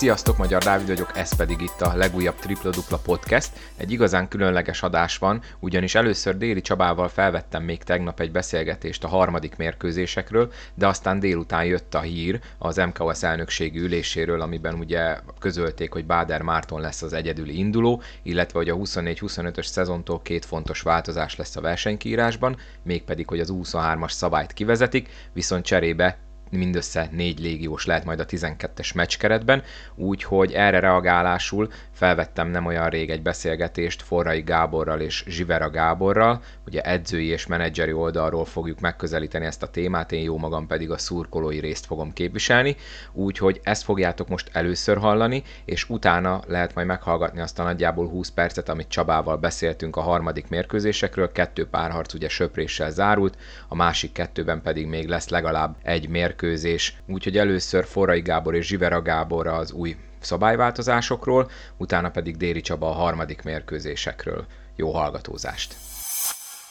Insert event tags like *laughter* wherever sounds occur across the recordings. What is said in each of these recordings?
Sziasztok, Magyar Dávid vagyok, ez pedig itt a legújabb Tripla Dupla Podcast. Egy igazán különleges adás van, ugyanis először Déli Csabával felvettem még tegnap egy beszélgetést a harmadik mérkőzésekről, de aztán délután jött a hír az MKOS elnökségi üléséről, amiben ugye közölték, hogy Báder Márton lesz az egyedüli induló, illetve hogy a 24-25-ös szezontól két fontos változás lesz a versenykiírásban, mégpedig, hogy az 23-as szabályt kivezetik, viszont cserébe mindössze négy légiós lehet majd a 12-es meccskeretben, úgyhogy erre reagálásul felvettem nem olyan rég egy beszélgetést Forrai Gáborral és Zsivera Gáborral, ugye edzői és menedzseri oldalról fogjuk megközelíteni ezt a témát, én jó magam pedig a szurkolói részt fogom képviselni, úgyhogy ezt fogjátok most először hallani, és utána lehet majd meghallgatni azt a nagyjából 20 percet, amit Csabával beszéltünk a harmadik mérkőzésekről, kettő párharc ugye söpréssel zárult, a másik kettőben pedig még lesz legalább egy mérkőzés, úgyhogy először Forrai Gábor és Zsivera Gábor az új szabályváltozásokról, utána pedig Déri Csaba a harmadik mérkőzésekről. Jó hallgatózást!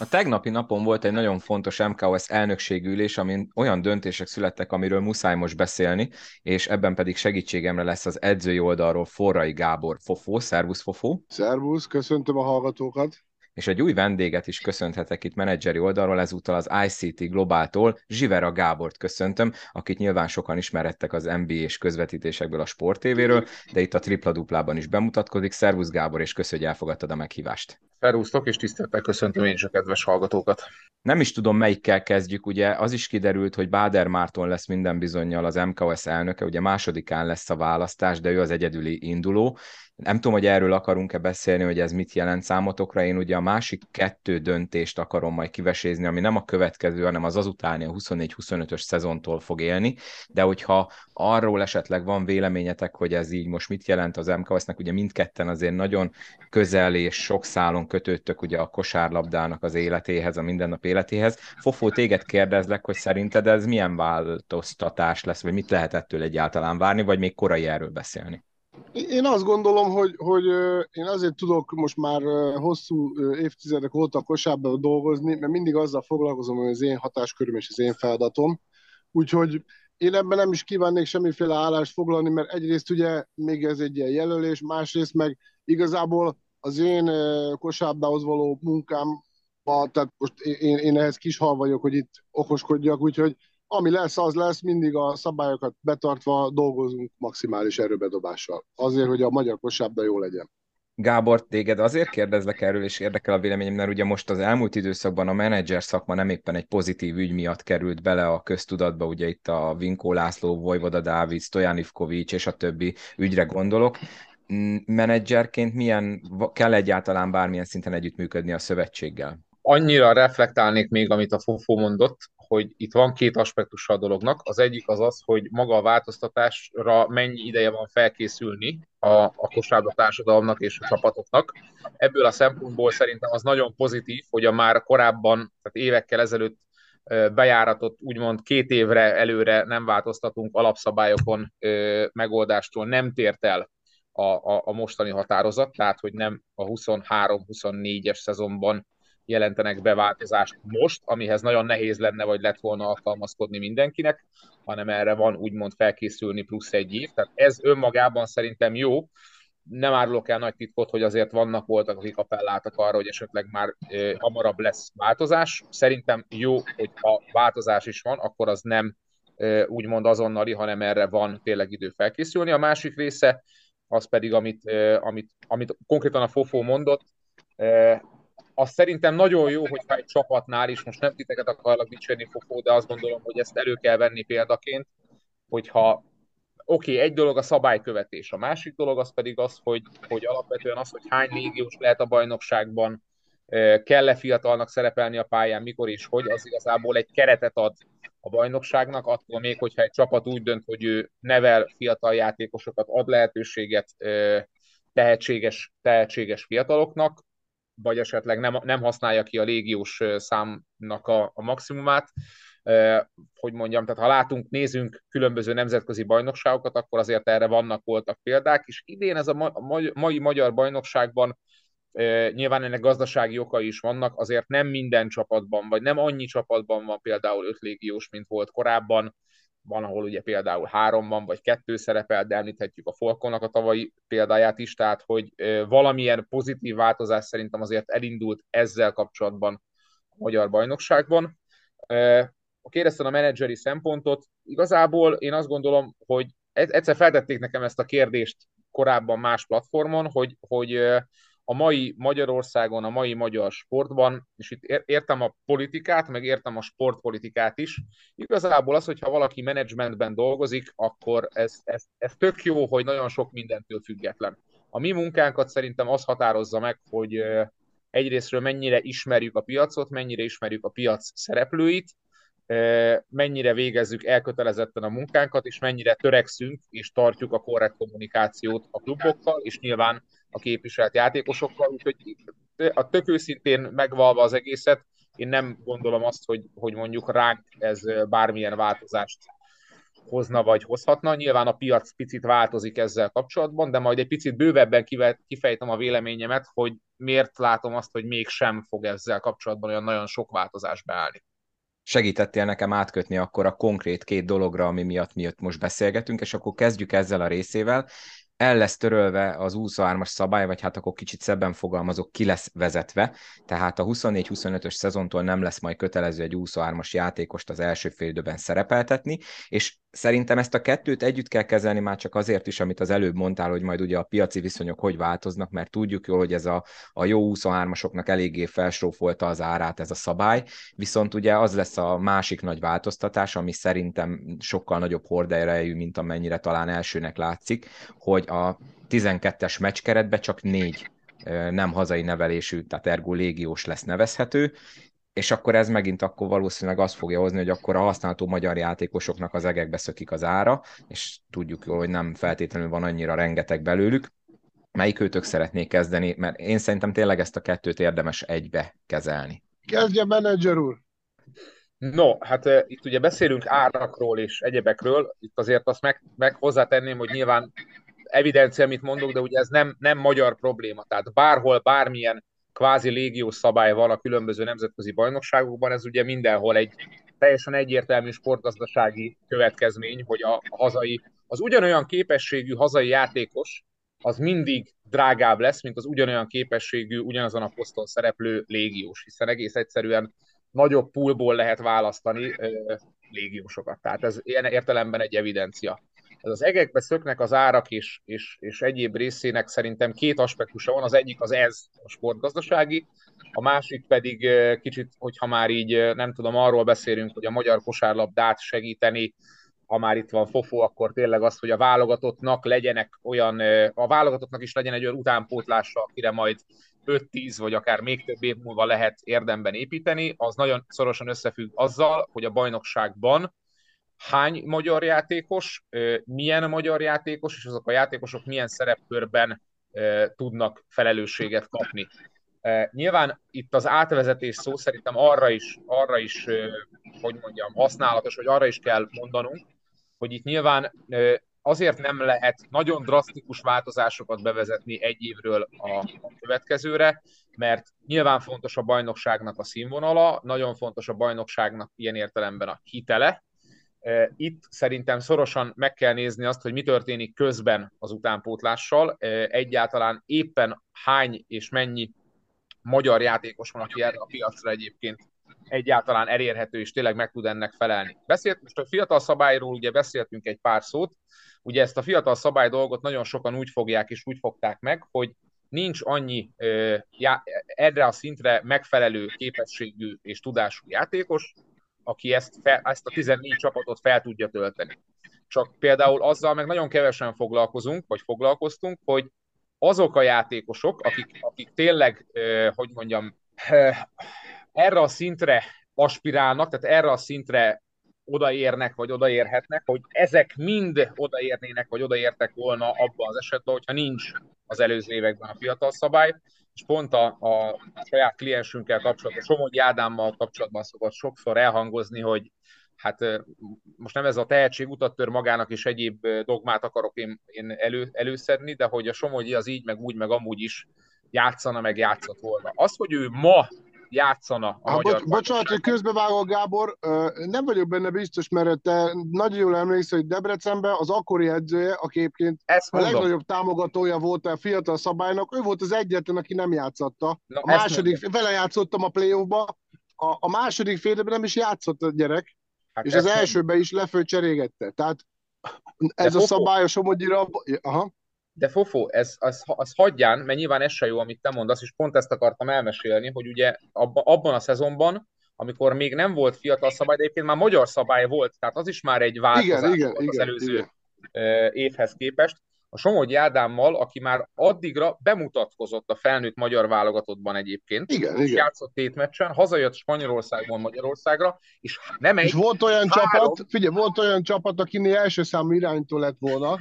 A tegnapi napon volt egy nagyon fontos MKOS elnökségülés, amin olyan döntések születtek, amiről muszáj most beszélni, és ebben pedig segítségemre lesz az edzői oldalról Forrai Gábor Fofó. Szervusz Fofó! Szervusz, köszöntöm a hallgatókat! És egy új vendéget is köszönhetek itt menedzseri oldalról, ezúttal az ICT Globáltól, Zsivera Gábort köszöntöm, akit nyilván sokan ismerettek az NBA és közvetítésekből a Sport TV-ről, de itt a tripla duplában is bemutatkozik. Szervusz Gábor, és köszönjük, hogy elfogadtad a meghívást. Szervusztok, és tisztelettel köszöntöm én is a kedves hallgatókat. Nem is tudom, melyikkel kezdjük, ugye az is kiderült, hogy Báder Márton lesz minden bizonyal az MKS elnöke, ugye másodikán lesz a választás, de ő az egyedüli induló, nem tudom, hogy erről akarunk-e beszélni, hogy ez mit jelent számotokra. Én ugye a másik kettő döntést akarom majd kivesézni, ami nem a következő, hanem az azutáni a 24-25-ös szezontól fog élni, de hogyha arról esetleg van véleményetek, hogy ez így most mit jelent az MKS-nek, ugye mindketten azért nagyon közel és sok szálon kötődtök ugye a kosárlabdának az életéhez, a mindennap életéhez. Fofó, téged kérdezlek, hogy szerinted ez milyen változtatás lesz, vagy mit lehet ettől egyáltalán várni, vagy még korai erről beszélni? Én azt gondolom, hogy, hogy én azért tudok most már hosszú évtizedek óta kosárban dolgozni, mert mindig azzal foglalkozom, hogy az én hatásköröm és az én feladatom. Úgyhogy én ebben nem is kívánnék semmiféle állást foglalni, mert egyrészt ugye még ez egy ilyen jelölés, másrészt meg igazából az én kosárdához való munkám, tehát most én, én ehhez kis hal vagyok, hogy itt okoskodjak, úgyhogy ami lesz, az lesz, mindig a szabályokat betartva dolgozunk maximális erőbedobással. Azért, hogy a magyar kosárda jó legyen. Gábor, téged azért kérdezlek erről, és érdekel a véleményem, mert ugye most az elmúlt időszakban a menedzser szakma nem éppen egy pozitív ügy miatt került bele a köztudatba, ugye itt a Vinkó László, Vojvoda Dávid, Stojan Ivkovics és a többi ügyre gondolok. Menedzserként milyen, kell egyáltalán bármilyen szinten együttműködni a szövetséggel? Annyira reflektálnék még, amit a Fofó mondott, hogy itt van két aspektusa a dolognak. Az egyik az az, hogy maga a változtatásra mennyi ideje van felkészülni a, a kosárlabda társadalomnak és a csapatoknak. Ebből a szempontból szerintem az nagyon pozitív, hogy a már korábban, tehát évekkel ezelőtt bejáratott, úgymond két évre előre nem változtatunk alapszabályokon megoldástól nem tért el a, a, a mostani határozat, tehát hogy nem a 23-24-es szezonban jelentenek be változást most, amihez nagyon nehéz lenne, vagy lett volna alkalmazkodni mindenkinek, hanem erre van úgymond felkészülni plusz egy év. Tehát ez önmagában szerintem jó. Nem árulok el nagy titkot, hogy azért vannak voltak, akik appelláltak arra, hogy esetleg már e, hamarabb lesz változás. Szerintem jó, hogy ha változás is van, akkor az nem e, úgymond azonnali, hanem erre van tényleg idő felkészülni. A másik része, az pedig, amit, e, amit, amit konkrétan a Fofó mondott, az szerintem nagyon jó, hogyha egy csapatnál is, most nem titeket akarlak dicsérni Fofó, de azt gondolom, hogy ezt elő kell venni példaként, hogyha oké, okay, egy dolog a szabálykövetés, a másik dolog az pedig az, hogy, hogy alapvetően az, hogy hány légiós lehet a bajnokságban, kell-e fiatalnak szerepelni a pályán, mikor és hogy, az igazából egy keretet ad a bajnokságnak, attól még, hogyha egy csapat úgy dönt, hogy ő nevel fiatal játékosokat, ad lehetőséget tehetséges, tehetséges fiataloknak, vagy esetleg nem, nem használja ki a légiós számnak a, a maximumát. Hogy mondjam, tehát ha látunk, nézünk különböző nemzetközi bajnokságokat, akkor azért erre vannak, voltak példák, és idén ez a ma, mai magyar bajnokságban nyilván ennek gazdasági okai is vannak, azért nem minden csapatban, vagy nem annyi csapatban van például öt légiós, mint volt korábban, van, ahol ugye például három van, vagy kettő szerepel, de említhetjük a Folkonnak a tavalyi példáját is, tehát hogy valamilyen pozitív változás szerintem azért elindult ezzel kapcsolatban a magyar bajnokságban. Kérdeztem a menedzseri szempontot, igazából én azt gondolom, hogy egyszer feltették nekem ezt a kérdést korábban más platformon, hogy, hogy a mai Magyarországon, a mai magyar sportban, és itt értem a politikát, meg értem a sportpolitikát is, igazából az, hogyha valaki menedzsmentben dolgozik, akkor ez, ez, ez tök jó, hogy nagyon sok mindentől független. A mi munkánkat szerintem az határozza meg, hogy egyrésztről mennyire ismerjük a piacot, mennyire ismerjük a piac szereplőit, mennyire végezzük elkötelezetten a munkánkat, és mennyire törekszünk és tartjuk a korrekt kommunikációt a klubokkal, és nyilván a képviselt játékosokkal, úgyhogy a tök őszintén megvalva az egészet, én nem gondolom azt, hogy, hogy mondjuk ránk ez bármilyen változást hozna vagy hozhatna. Nyilván a piac picit változik ezzel kapcsolatban, de majd egy picit bővebben kifejtem a véleményemet, hogy miért látom azt, hogy mégsem fog ezzel kapcsolatban olyan nagyon sok változás beállni segítettél nekem átkötni akkor a konkrét két dologra, ami miatt mi most beszélgetünk, és akkor kezdjük ezzel a részével el lesz törölve az 23-as szabály, vagy hát akkor kicsit szebben fogalmazok, ki lesz vezetve, tehát a 24-25-ös szezontól nem lesz majd kötelező egy 23-as játékost az első fél időben szerepeltetni, és szerintem ezt a kettőt együtt kell kezelni már csak azért is, amit az előbb mondtál, hogy majd ugye a piaci viszonyok hogy változnak, mert tudjuk jól, hogy ez a, a jó 23-asoknak eléggé felsrófolta az árát ez a szabály, viszont ugye az lesz a másik nagy változtatás, ami szerintem sokkal nagyobb horderejű, mint amennyire talán elsőnek látszik, hogy a 12-es meccskeretbe csak négy nem hazai nevelésű, tehát ergo légiós lesz nevezhető, és akkor ez megint akkor valószínűleg azt fogja hozni, hogy akkor a használható magyar játékosoknak az egekbe szökik az ára, és tudjuk jól, hogy nem feltétlenül van annyira rengeteg belőlük. Melyik őtök szeretnék kezdeni? Mert én szerintem tényleg ezt a kettőt érdemes egybe kezelni. Kezdje menedzser úr! No, hát uh, itt ugye beszélünk árakról és egyebekről, itt azért azt meg, meg hozzátenném, hogy nyilván evidencia, amit mondok, de ugye ez nem, nem magyar probléma. Tehát bárhol, bármilyen kvázi légiós szabály van a különböző nemzetközi bajnokságokban, ez ugye mindenhol egy teljesen egyértelmű sportgazdasági következmény, hogy a, hazai, az ugyanolyan képességű hazai játékos, az mindig drágább lesz, mint az ugyanolyan képességű, ugyanazon a poszton szereplő légiós, hiszen egész egyszerűen nagyobb poolból lehet választani légiósokat. Tehát ez ilyen értelemben egy evidencia ez az egekbe szöknek az árak és, és, és egyéb részének szerintem két aspektusa van. Az egyik az ez, a sportgazdasági, a másik pedig kicsit, hogyha már így nem tudom, arról beszélünk, hogy a magyar kosárlabdát segíteni, ha már itt van Fofó, akkor tényleg az, hogy a válogatottnak legyenek olyan, a válogatottnak is legyen egy olyan utánpótlása, akire majd 5-10 vagy akár még több év múlva lehet érdemben építeni, az nagyon szorosan összefügg azzal, hogy a bajnokságban hány magyar játékos, milyen magyar játékos, és azok a játékosok milyen szerepkörben tudnak felelősséget kapni. Nyilván itt az átvezetés szó szerintem arra is, arra is hogy mondjam, használatos, hogy arra is kell mondanunk, hogy itt nyilván azért nem lehet nagyon drasztikus változásokat bevezetni egy évről a, következőre, mert nyilván fontos a bajnokságnak a színvonala, nagyon fontos a bajnokságnak ilyen értelemben a hitele, itt szerintem szorosan meg kell nézni azt, hogy mi történik közben az utánpótlással, egyáltalán éppen hány és mennyi magyar játékos van, aki erre a piacra egyébként egyáltalán elérhető, és tényleg meg tud ennek felelni. Beszélt, most a fiatal szabályról ugye beszéltünk egy pár szót, ugye ezt a fiatal szabály dolgot nagyon sokan úgy fogják és úgy fogták meg, hogy nincs annyi já, erre a szintre megfelelő képességű és tudású játékos, aki ezt, fel, ezt a 14 csapatot fel tudja tölteni. Csak például azzal meg nagyon kevesen foglalkozunk, vagy foglalkoztunk, hogy azok a játékosok, akik, akik tényleg, hogy mondjam, erre a szintre aspirálnak, tehát erre a szintre odaérnek, vagy odaérhetnek, hogy ezek mind odaérnének, vagy odaértek volna abban az esetben, hogyha nincs az előző években a fiatal szabály, és pont a, a saját kliensünkkel kapcsolatban, Somogyi Ádámmal kapcsolatban szokott sokszor elhangozni, hogy hát most nem ez a tehetség utat magának, és egyéb dogmát akarok én, én elő, előszedni, de hogy a Somogyi az így, meg úgy, meg amúgy is játszana, meg játszott volna. Az, hogy ő ma játszana a Há, magyar bocs, Bocsánat, hogy közbevágok, Gábor, nem vagyok benne biztos, mert te nagyon jól emlékszel, hogy Debrecenben az akkori edzője, aki egyébként Ezt a mondom. legnagyobb támogatója volt a fiatal szabálynak, ő volt az egyetlen, aki nem játszotta. Na, A második, vele játszottam a playoffba, a, a második félben nem is játszott a gyerek, Hát és az mondom. elsőben is leföld cserégette. Tehát ez a szabály a Somogyira, aha, De Fofó, ez, az, az hagyján, mert nyilván ez se jó, amit te mondasz, és pont ezt akartam elmesélni, hogy ugye abba, abban a szezonban, amikor még nem volt fiatal szabály, de egyébként már magyar szabály volt, tehát az is már egy változás igen, igen, volt az igen, előző igen. évhez képest. A Somogyi Ádámmal, aki már addigra bemutatkozott a felnőtt magyar válogatottban egyébként, Igen, és igen. játszott tét meccsen, hazajött Spanyolországból Magyarországra, és nem egy, És volt olyan három- csapat, figyelj, volt olyan csapat, akinél első számú iránytó lett volna.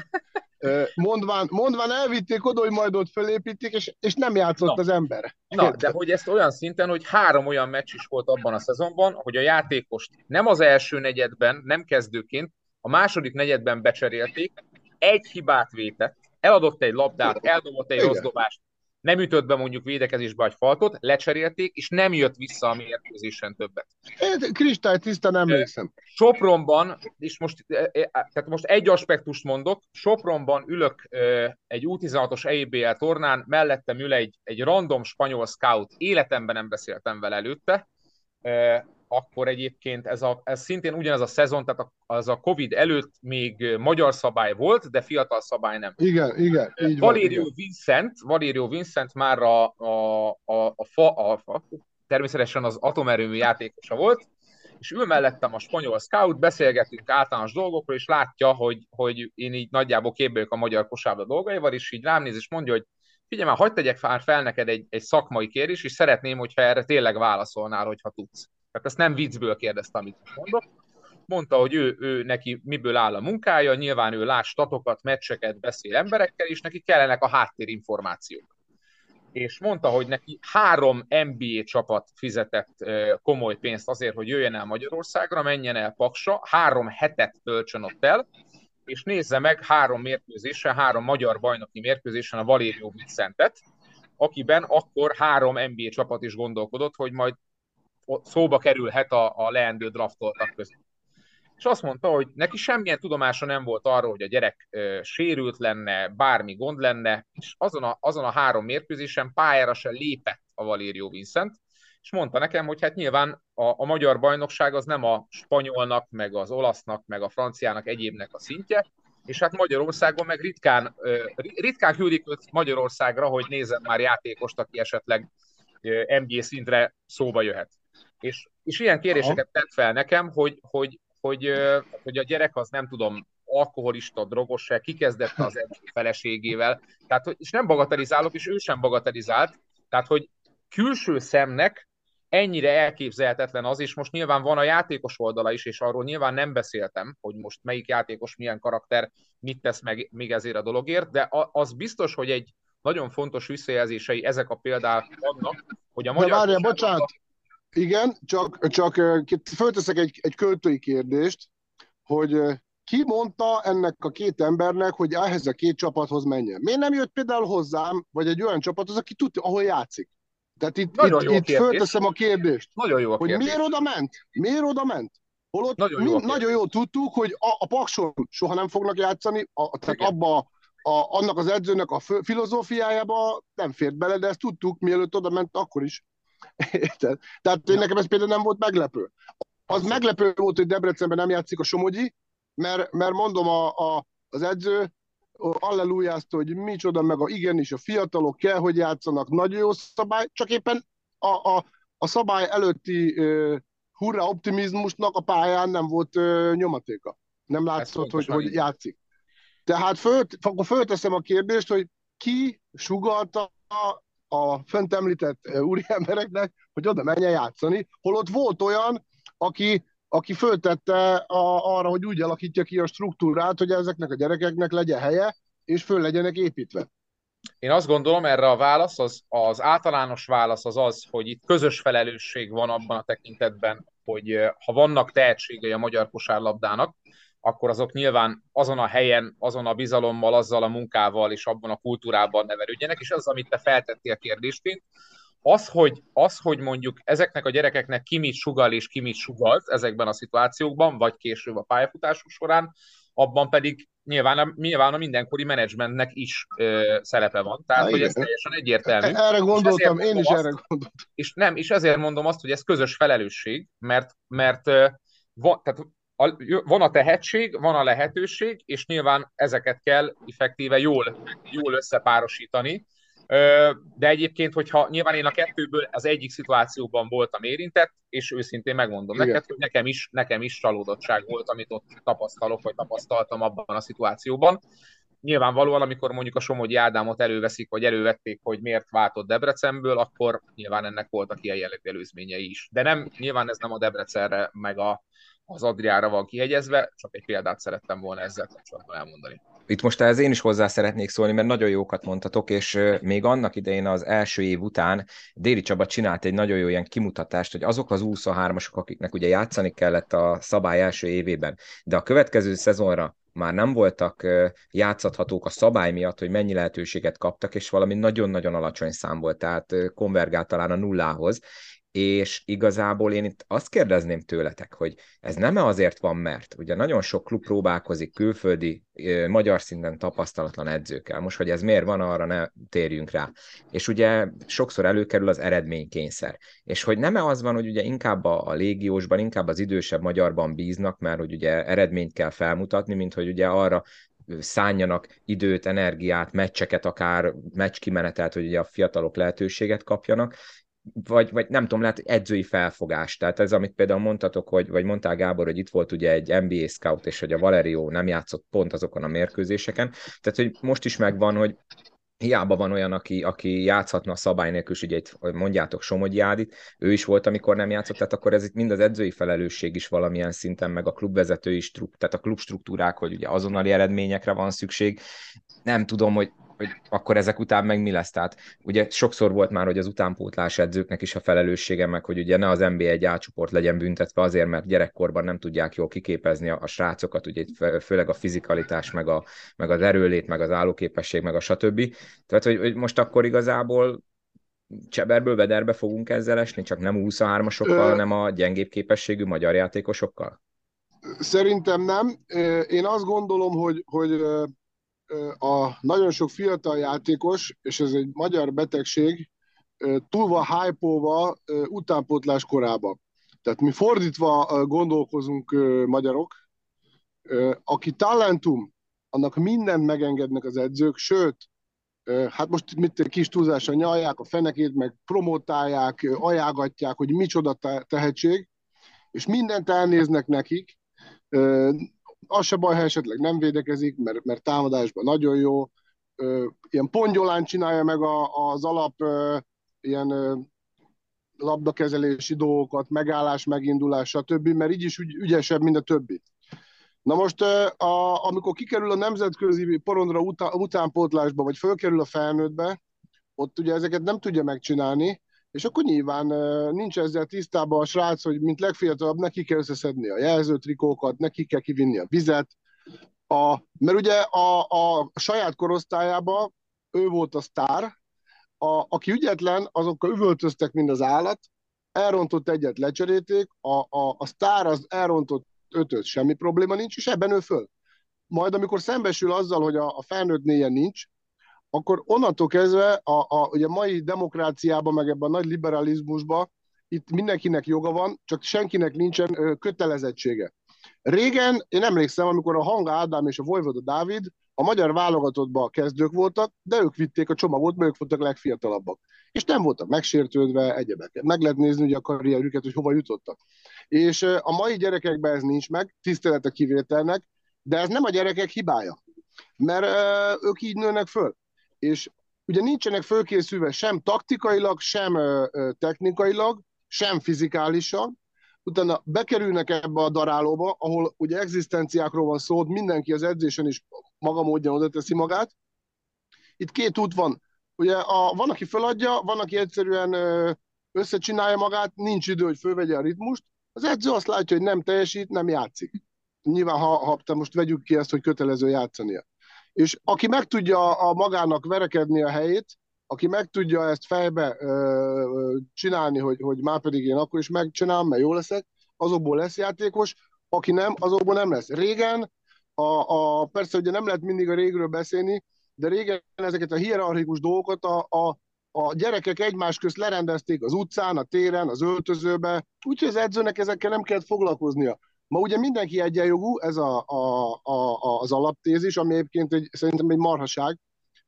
Mondván, mondván elvitték oda, hogy majd ott fölépítik, és, és nem játszott Na. az ember. Na, de hogy ezt olyan szinten, hogy három olyan meccs is volt abban a szezonban, hogy a játékost nem az első negyedben, nem kezdőként, a második negyedben becserélték, egy hibát vétett, eladott egy labdát, eldobott egy Igen. rossz dobást, nem ütött be mondjuk védekezésbe egy faltot, lecserélték, és nem jött vissza a mérkőzésen többet. Kristály tisztán emlékszem. Sopronban, és most, eh, eh, tehát most egy aspektust mondok, Sopronban ülök egy U16-os EIBL tornán, mellettem ül egy, egy random spanyol scout, életemben nem beszéltem vele előtte, akkor egyébként ez, a, ez szintén ugyanez a szezon, tehát a- az a Covid előtt még magyar szabály volt, de fiatal szabály nem. Igen, igen, így van. Valerio Igen. Vincent, Valerio Vincent már a, a, a, a, fa, a, a természetesen az atomerőmű játékosa volt, és ül mellettem a spanyol scout, beszélgetünk általános dolgokról, és látja, hogy, hogy én így nagyjából képbe a magyar kosárlabda dolgaival, és így rám néz, és mondja, hogy figyelj már, hagyd tegyek már fel neked egy, egy szakmai kérdés, és szeretném, hogyha erre tényleg válaszolnál, hogyha tudsz. Tehát ezt nem viccből kérdezte, amit mondok. Mondta, hogy ő, ő neki miből áll a munkája, nyilván ő lát statokat, meccseket, beszél emberekkel, és neki kellenek a háttérinformációk és mondta, hogy neki három NBA csapat fizetett komoly pénzt azért, hogy jöjjön el Magyarországra, menjen el Paksa, három hetet töltsön ott el, és nézze meg három mérkőzésen, három magyar bajnoki mérkőzésen a Valério Vincentet, akiben akkor három NBA csapat is gondolkodott, hogy majd szóba kerülhet a, a leendő draftoltak között. És azt mondta, hogy neki semmilyen tudomása nem volt arról, hogy a gyerek ö, sérült lenne, bármi gond lenne, és azon a, azon a három mérkőzésen pályára se lépett a Valério Vincent, és mondta nekem, hogy hát nyilván a, a magyar bajnokság az nem a spanyolnak, meg az olasznak, meg a franciának, egyébnek a szintje, és hát Magyarországon meg ritkán, ritkán küldik őt Magyarországra, hogy nézzen már játékost, aki esetleg NBA szintre szóba jöhet. És, és ilyen kéréseket tett fel nekem, hogy, hogy, hogy, hogy a gyerek az nem tudom, alkoholista, drogos se, kikezdette az edző feleségével, tehát, hogy, és nem bagatelizálok, és ő sem bagatelizált, tehát, hogy külső szemnek ennyire elképzelhetetlen az, és most nyilván van a játékos oldala is, és arról nyilván nem beszéltem, hogy most melyik játékos milyen karakter, mit tesz meg még ezért a dologért, de az biztos, hogy egy nagyon fontos visszajelzései ezek a példák vannak, hogy a De magyar várjál, kosárlabda- bocsánat, igen, csak, csak fölteszek egy, egy költői kérdést, hogy ki mondta ennek a két embernek, hogy ehhez a két csapathoz menjen? Miért nem jött például hozzám, vagy egy olyan csapathoz, aki tudja, ahol játszik? Tehát itt, Nagyon itt, jó itt kérdés. fölteszem a kérdést, Nagyon jó a hogy kérdés. miért oda ment? Miért oda ment? Holott Nagyon jó kérdés. nagyon jól tudtuk, hogy a, a Pakson soha nem fognak játszani, a, tehát Igen. abba a, annak az edzőnek a filozófiájába nem fért bele, de ezt tudtuk, mielőtt oda ment, akkor is. Érted? Tehát én nekem ez például nem volt meglepő. Az meglepő volt, hogy Debrecenben nem játszik a Somogyi, mert, mert mondom, a, a, az edző allelujázta, hogy micsoda, meg a igenis, a fiatalok kell, hogy játszanak, nagyon jó szabály, csak éppen a, a, a szabály előtti uh, hurra optimizmusnak a pályán nem volt uh, nyomatéka. Nem látszott, hogy, hogy így. játszik. Tehát föl, akkor fölteszem a kérdést, hogy ki sugalta a fent említett úriembereknek, hogy oda menjen játszani, holott volt olyan, aki, aki föltette a, arra, hogy úgy alakítja ki a struktúrát, hogy ezeknek a gyerekeknek legyen helye, és föl legyenek építve. Én azt gondolom, erre a válasz, az, az általános válasz az az, hogy itt közös felelősség van abban a tekintetben, hogy ha vannak tehetségei a magyar kosárlabdának, akkor azok nyilván azon a helyen, azon a bizalommal, azzal a munkával és abban a kultúrában nevelődjenek, és az, amit te feltettél kérdésként, az, hogy, az, hogy mondjuk ezeknek a gyerekeknek ki mit sugal és ki mit sugalt ezekben a szituációkban, vagy később a pályafutásuk során, abban pedig nyilván a, nyilván a mindenkori menedzsmentnek is ö, szerepe van. Tehát, Na, hogy ez teljesen egyértelmű. Erre gondoltam, én is azt, erre gondoltam. És nem, és ezért mondom azt, hogy ez közös felelősség, mert, mert van, tehát a, van a tehetség, van a lehetőség, és nyilván ezeket kell effektíve jól, jól összepárosítani, de egyébként, hogyha nyilván én a kettőből az egyik szituációban voltam érintett, és őszintén megmondom Igen. neked, hogy nekem is, nekem is csalódottság volt, amit ott tapasztalok, vagy tapasztaltam abban a szituációban. Nyilvánvalóan, amikor mondjuk a Somogyi Ádámot előveszik, vagy elővették, hogy miért váltott Debrecenből, akkor nyilván ennek voltak ilyen jellegű előzményei is. De nem, nyilván ez nem a Debrecenre, meg a, az Adriára van kihegyezve, csak egy példát szerettem volna ezzel kapcsolatban elmondani. Itt most ehhez én is hozzá szeretnék szólni, mert nagyon jókat mondtatok, és még annak idején az első év után Déri Csaba csinált egy nagyon jó ilyen kimutatást, hogy azok az 23-asok, akiknek ugye játszani kellett a szabály első évében, de a következő szezonra már nem voltak játszathatók a szabály miatt, hogy mennyi lehetőséget kaptak, és valami nagyon-nagyon alacsony szám volt, tehát konvergált talán a nullához, és igazából én itt azt kérdezném tőletek, hogy ez nem-e azért van, mert ugye nagyon sok klub próbálkozik külföldi, magyar szinten tapasztalatlan edzőkkel. Most, hogy ez miért van, arra ne térjünk rá. És ugye sokszor előkerül az eredménykényszer. És hogy nem-e az van, hogy ugye inkább a, a légiósban, inkább az idősebb magyarban bíznak, mert hogy ugye eredményt kell felmutatni, mint hogy ugye arra szánjanak időt, energiát, meccseket, akár meccs kimenetelt, hogy ugye a fiatalok lehetőséget kapjanak, vagy, vagy nem tudom, lehet edzői felfogás. Tehát ez, amit például mondtatok, hogy, vagy mondtál Gábor, hogy itt volt ugye egy NBA scout, és hogy a Valerio nem játszott pont azokon a mérkőzéseken. Tehát, hogy most is megvan, hogy hiába van olyan, aki, aki játszhatna a szabály nélkül, és ugye itt mondjátok Somogyi Ádit, ő is volt, amikor nem játszott, tehát akkor ez itt mind az edzői felelősség is valamilyen szinten, meg a klubvezető is, tehát a klubstruktúrák, hogy ugye azonnali eredményekre van szükség. Nem tudom, hogy hogy akkor ezek után meg mi lesz. Tehát ugye sokszor volt már, hogy az utánpótlás edzőknek is a felelőssége meg, hogy ugye ne az NBA egy átcsoport legyen büntetve azért, mert gyerekkorban nem tudják jól kiképezni a, a srácokat, ugye főleg a fizikalitás, meg, a, meg az erőlét, meg az állóképesség, meg a stb. Tehát, hogy, hogy most akkor igazából Cseberből vederbe fogunk ezzel esni, csak nem 23-asokkal, hanem a gyengébb képességű magyar játékosokkal? Szerintem nem. Én azt gondolom, hogy, hogy a nagyon sok fiatal játékos, és ez egy magyar betegség, túl van hype utánpótlás korába. Tehát mi fordítva gondolkozunk magyarok, aki talentum, annak mindent megengednek az edzők, sőt, hát most mit kis túlzásra nyalják a fenekét, meg promotálják, ajánlatják, hogy micsoda tehetség, és mindent elnéznek nekik, az se baj, ha esetleg nem védekezik, mert, mert támadásban nagyon jó. Ilyen pongyolán csinálja meg a, az alap ilyen labdakezelési dolgokat, megállás, megindulás, stb., mert így is ügy, ügyesebb, mint a többi. Na most, a, amikor kikerül a nemzetközi porondra utá, utánpótlásba, vagy fölkerül a felnőttbe, ott ugye ezeket nem tudja megcsinálni, és akkor nyilván nincs ezzel tisztában a srác, hogy mint legfiatalabb neki kell összeszedni a jelzőtrikókat, neki kell kivinni a vizet, a, mert ugye a, a saját korosztályában ő volt a sztár, a, aki ügyetlen, azokkal üvöltöztek, mint az állat, elrontott egyet, lecseréték, a, a, a sztár az elrontott ötöt, semmi probléma nincs, és ebben ő föl. Majd amikor szembesül azzal, hogy a, a felnőttnél nincs, akkor onnantól kezdve a, a ugye mai demokráciában, meg ebben a nagy liberalizmusban itt mindenkinek joga van, csak senkinek nincsen kötelezettsége. Régen, én emlékszem, amikor a Hanga Ádám és a Vojvoda Dávid a magyar válogatottban kezdők voltak, de ők vitték a csomagot, mert ők voltak legfiatalabbak. És nem voltak megsértődve, egyebeket. Meg lehet nézni ugye a karrierüket, hogy hova jutottak. És a mai gyerekekben ez nincs meg, tisztelet a kivételnek, de ez nem a gyerekek hibája. Mert ők így nőnek föl és ugye nincsenek fölkészülve sem taktikailag, sem technikailag, sem fizikálisan, utána bekerülnek ebbe a darálóba, ahol ugye egzisztenciákról van szó, mindenki az edzésen is maga módján oda teszi magát. Itt két út van. Ugye a, van, aki feladja, van, aki egyszerűen összecsinálja magát, nincs idő, hogy fölvegye a ritmust. Az edző azt látja, hogy nem teljesít, nem játszik. Nyilván, ha, ha te most vegyük ki ezt, hogy kötelező játszania és aki meg tudja a magának verekedni a helyét, aki meg tudja ezt fejbe ö, csinálni, hogy, hogy már pedig én akkor is megcsinálom, mert jó leszek, azokból lesz játékos, aki nem, azokból nem lesz. Régen, a, a, persze ugye nem lehet mindig a régről beszélni, de régen ezeket a hierarchikus dolgokat a, a, a gyerekek egymás közt lerendezték az utcán, a téren, az öltözőbe, úgyhogy az edzőnek ezekkel nem kellett foglalkoznia. Ma ugye mindenki egyenjogú, ez a, a, a, az alaptézis, ami egyébként egy, szerintem egy marhaság,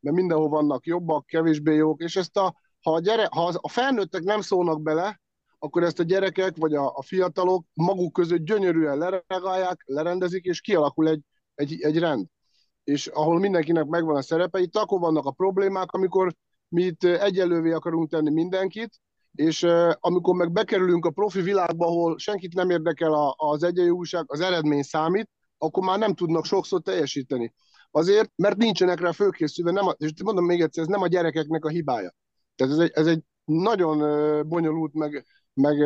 mert mindenhol vannak jobbak, kevésbé jók, és ezt a, ha, a gyere, ha a felnőttek nem szólnak bele, akkor ezt a gyerekek vagy a, a fiatalok maguk között gyönyörűen leregálják, lerendezik, és kialakul egy, egy, egy rend. És ahol mindenkinek megvan a szerepe, itt akkor vannak a problémák, amikor mi itt egyelővé akarunk tenni mindenkit, és amikor meg bekerülünk a profi világba, ahol senkit nem érdekel a, az egyenjogúság, az eredmény számít, akkor már nem tudnak sokszor teljesíteni. Azért, mert nincsenek rá fölkészülve, nem a, és mondom még egyszer, ez nem a gyerekeknek a hibája. Tehát ez egy, ez egy nagyon bonyolult, meg, meg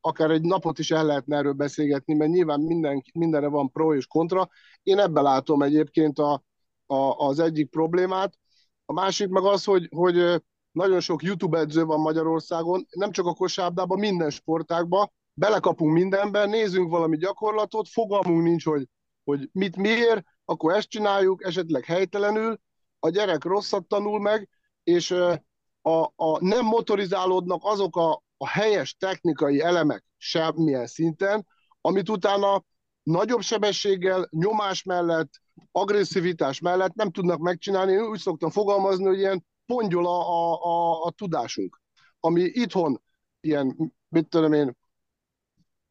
akár egy napot is el lehetne erről beszélgetni, mert nyilván minden, mindenre van pro és kontra. Én ebben látom egyébként a, a, az egyik problémát. A másik meg az, hogy, hogy nagyon sok YouTube edző van Magyarországon, nem csak a kosárlabdában, minden sportágban, belekapunk mindenbe, nézzünk valami gyakorlatot, fogalmunk nincs, hogy, hogy mit miért, akkor ezt csináljuk, esetleg helytelenül, a gyerek rosszat tanul meg, és a, a nem motorizálódnak azok a, a helyes technikai elemek semmilyen szinten, amit utána nagyobb sebességgel, nyomás mellett, agresszivitás mellett nem tudnak megcsinálni. Én úgy szoktam fogalmazni, hogy ilyen pongyol a, a, a, a tudásunk, ami itthon ilyen, mit tudom én,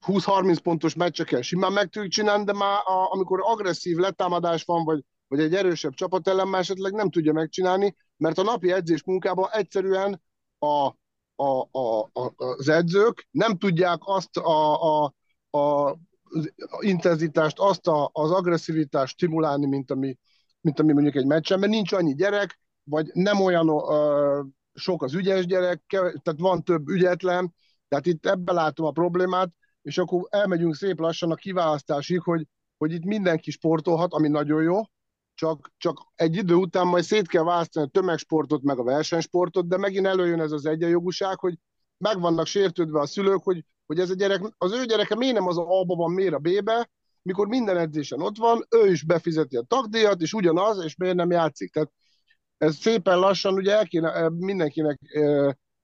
20-30 pontos meccseken simán meg tudjuk csinálni, de már a, amikor agresszív letámadás van, vagy, vagy egy erősebb csapat ellen már esetleg nem tudja megcsinálni, mert a napi edzés munkában egyszerűen a, a, a, a, az edzők nem tudják azt a, a, a, az intenzitást, azt a, az agresszivitást stimulálni, mint ami, mint ami mondjuk egy meccsen, mert nincs annyi gyerek, vagy nem olyan uh, sok az ügyes gyerek, tehát van több ügyetlen, tehát itt ebben látom a problémát, és akkor elmegyünk szép lassan a kiválasztásig, hogy, hogy itt mindenki sportolhat, ami nagyon jó, csak, csak egy idő után majd szét kell választani a tömegsportot, meg a versenysportot, de megint előjön ez az egyenjogúság, hogy meg vannak sértődve a szülők, hogy, hogy ez a gyerek, az ő gyereke miért nem az A-ba van, miért a B-be, mikor minden edzésen ott van, ő is befizeti a tagdíjat, és ugyanaz, és miért nem játszik. Tehát ez szépen lassan ugye el kéne mindenkinek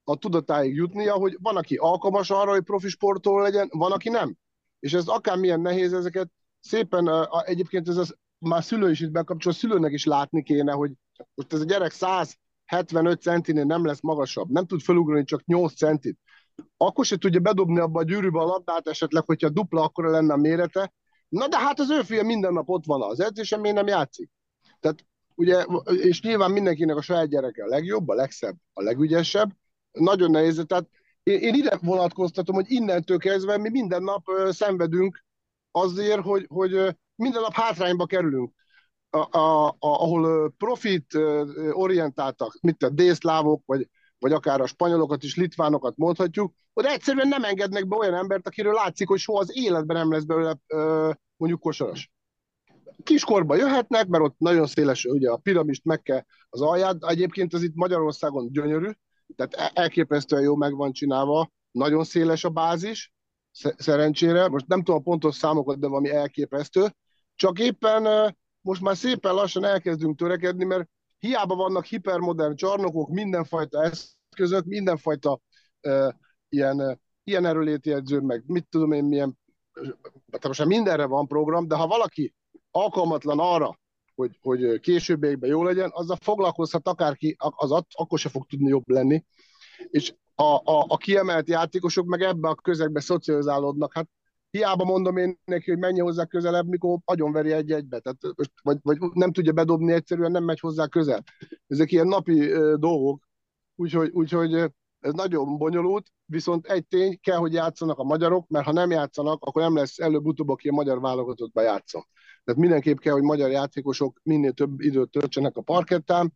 a tudatáig jutnia, hogy van, aki alkalmas arra, hogy profi sportoló legyen, van, aki nem. És ez akármilyen nehéz ezeket szépen, egyébként ez az, már szülő is itt bekapcsol, a szülőnek is látni kéne, hogy most ez a gyerek 175 centinél nem lesz magasabb, nem tud felugrani csak 8 centit, akkor se tudja bedobni abba a gyűrűbe a labdát esetleg, hogyha dupla akkora lenne a mérete. Na de hát az ő fia minden nap ott van az edzésen, miért nem játszik? Tehát ugye, és nyilván mindenkinek a saját gyereke a legjobb, a legszebb, a legügyesebb, nagyon nehéz, tehát én, én ide vonatkoztatom, hogy innentől kezdve mi minden nap uh, szenvedünk azért, hogy, hogy uh, minden nap hátrányba kerülünk. A, a, a, ahol profit orientáltak, mint a délszlávok, vagy, vagy akár a spanyolokat is, litvánokat mondhatjuk, hogy egyszerűen nem engednek be olyan embert, akiről látszik, hogy soha az életben nem lesz belőle mondjuk kosaras kiskorba jöhetnek, mert ott nagyon széles ugye a piramist meg kell az alját. Egyébként ez itt Magyarországon gyönyörű, tehát e- elképesztően jó meg van csinálva, nagyon széles a bázis, szerencsére. Most nem tudom a pontos számokat, de valami elképesztő. Csak éppen most már szépen lassan elkezdünk törekedni, mert hiába vannak hipermodern csarnokok, mindenfajta eszközök, mindenfajta uh, ilyen, ilyen erőléti edző, meg mit tudom én, milyen, tehát most mindenre van program, de ha valaki alkalmatlan arra, hogy, hogy későbbiekben jó legyen, azzal foglalkozhat akárki, az akkor se fog tudni jobb lenni. És a, a, a kiemelt játékosok meg ebbe a közegbe szocializálódnak. Hát hiába mondom én neki, hogy menjen hozzá közelebb, mikor agyonveri egy-egybe, tehát, vagy, vagy nem tudja bedobni, egyszerűen nem megy hozzá közel. Ezek ilyen napi uh, dolgok, úgyhogy, úgyhogy ez nagyon bonyolult, viszont egy tény, kell, hogy játszanak a magyarok, mert ha nem játszanak, akkor nem lesz előbb-utóbb, aki a magyar válogatottba játszom. Tehát mindenképp kell, hogy magyar játékosok minél több időt töltsenek a parkettán.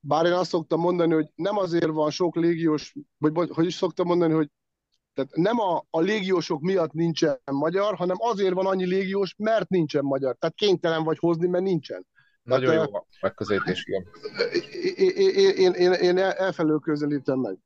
Bár én azt szoktam mondani, hogy nem azért van sok légiós, vagy hogy is szoktam mondani, hogy tehát nem a, a légiósok miatt nincsen magyar, hanem azért van annyi légiós, mert nincsen magyar. Tehát kénytelen vagy hozni, mert nincsen. Nagyon hát, jó a megközelítés, igen. Én, én, én, én elfelől közelítem meg.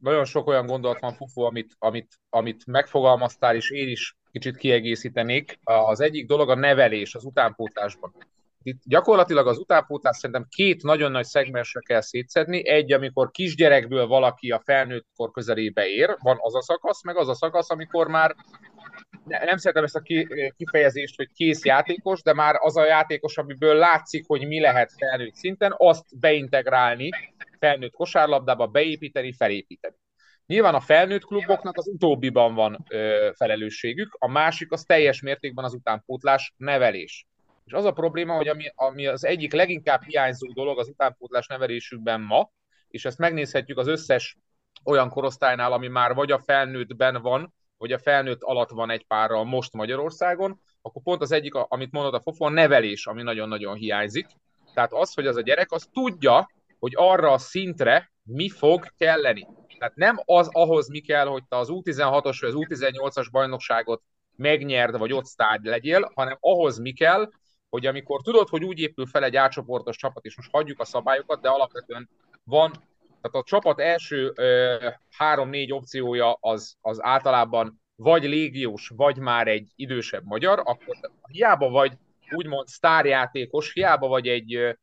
Nagyon sok olyan gondolat van, Fufu, amit, amit, amit megfogalmaztál, és én is kicsit kiegészítenék. Az egyik dolog a nevelés az utánpótlásban. Itt gyakorlatilag az utánpótlás szerintem két nagyon nagy szegmensre kell szétszedni. Egy, amikor kisgyerekből valaki a felnőtt kor közelébe ér, van az a szakasz, meg az a szakasz, amikor már nem szeretem ezt a kifejezést, hogy kész játékos, de már az a játékos, amiből látszik, hogy mi lehet felnőtt szinten, azt beintegrálni, felnőtt kosárlabdába beépíteni, felépíteni. Nyilván a felnőtt kluboknak az utóbbiban van ö, felelősségük, a másik az teljes mértékben az utánpótlás nevelés. És az a probléma, hogy ami, ami az egyik leginkább hiányzó dolog az utánpótlás nevelésükben ma, és ezt megnézhetjük az összes olyan korosztálynál, ami már vagy a felnőttben van, vagy a felnőtt alatt van egy párral most Magyarországon, akkor pont az egyik, amit mondod a Fofo, a nevelés, ami nagyon-nagyon hiányzik. Tehát az, hogy az a gyerek az tudja, hogy arra a szintre mi fog kelleni. Tehát nem az ahhoz mi kell, hogy te az U16-os vagy az U18-as bajnokságot megnyerd, vagy ott sztárgy legyél, hanem ahhoz mi kell, hogy amikor tudod, hogy úgy épül fel egy átcsoportos csapat, és most hagyjuk a szabályokat, de alapvetően van, tehát a csapat első három-négy opciója az, az általában vagy légiós, vagy már egy idősebb magyar, akkor hiába vagy úgymond sztárjátékos, hiába vagy egy,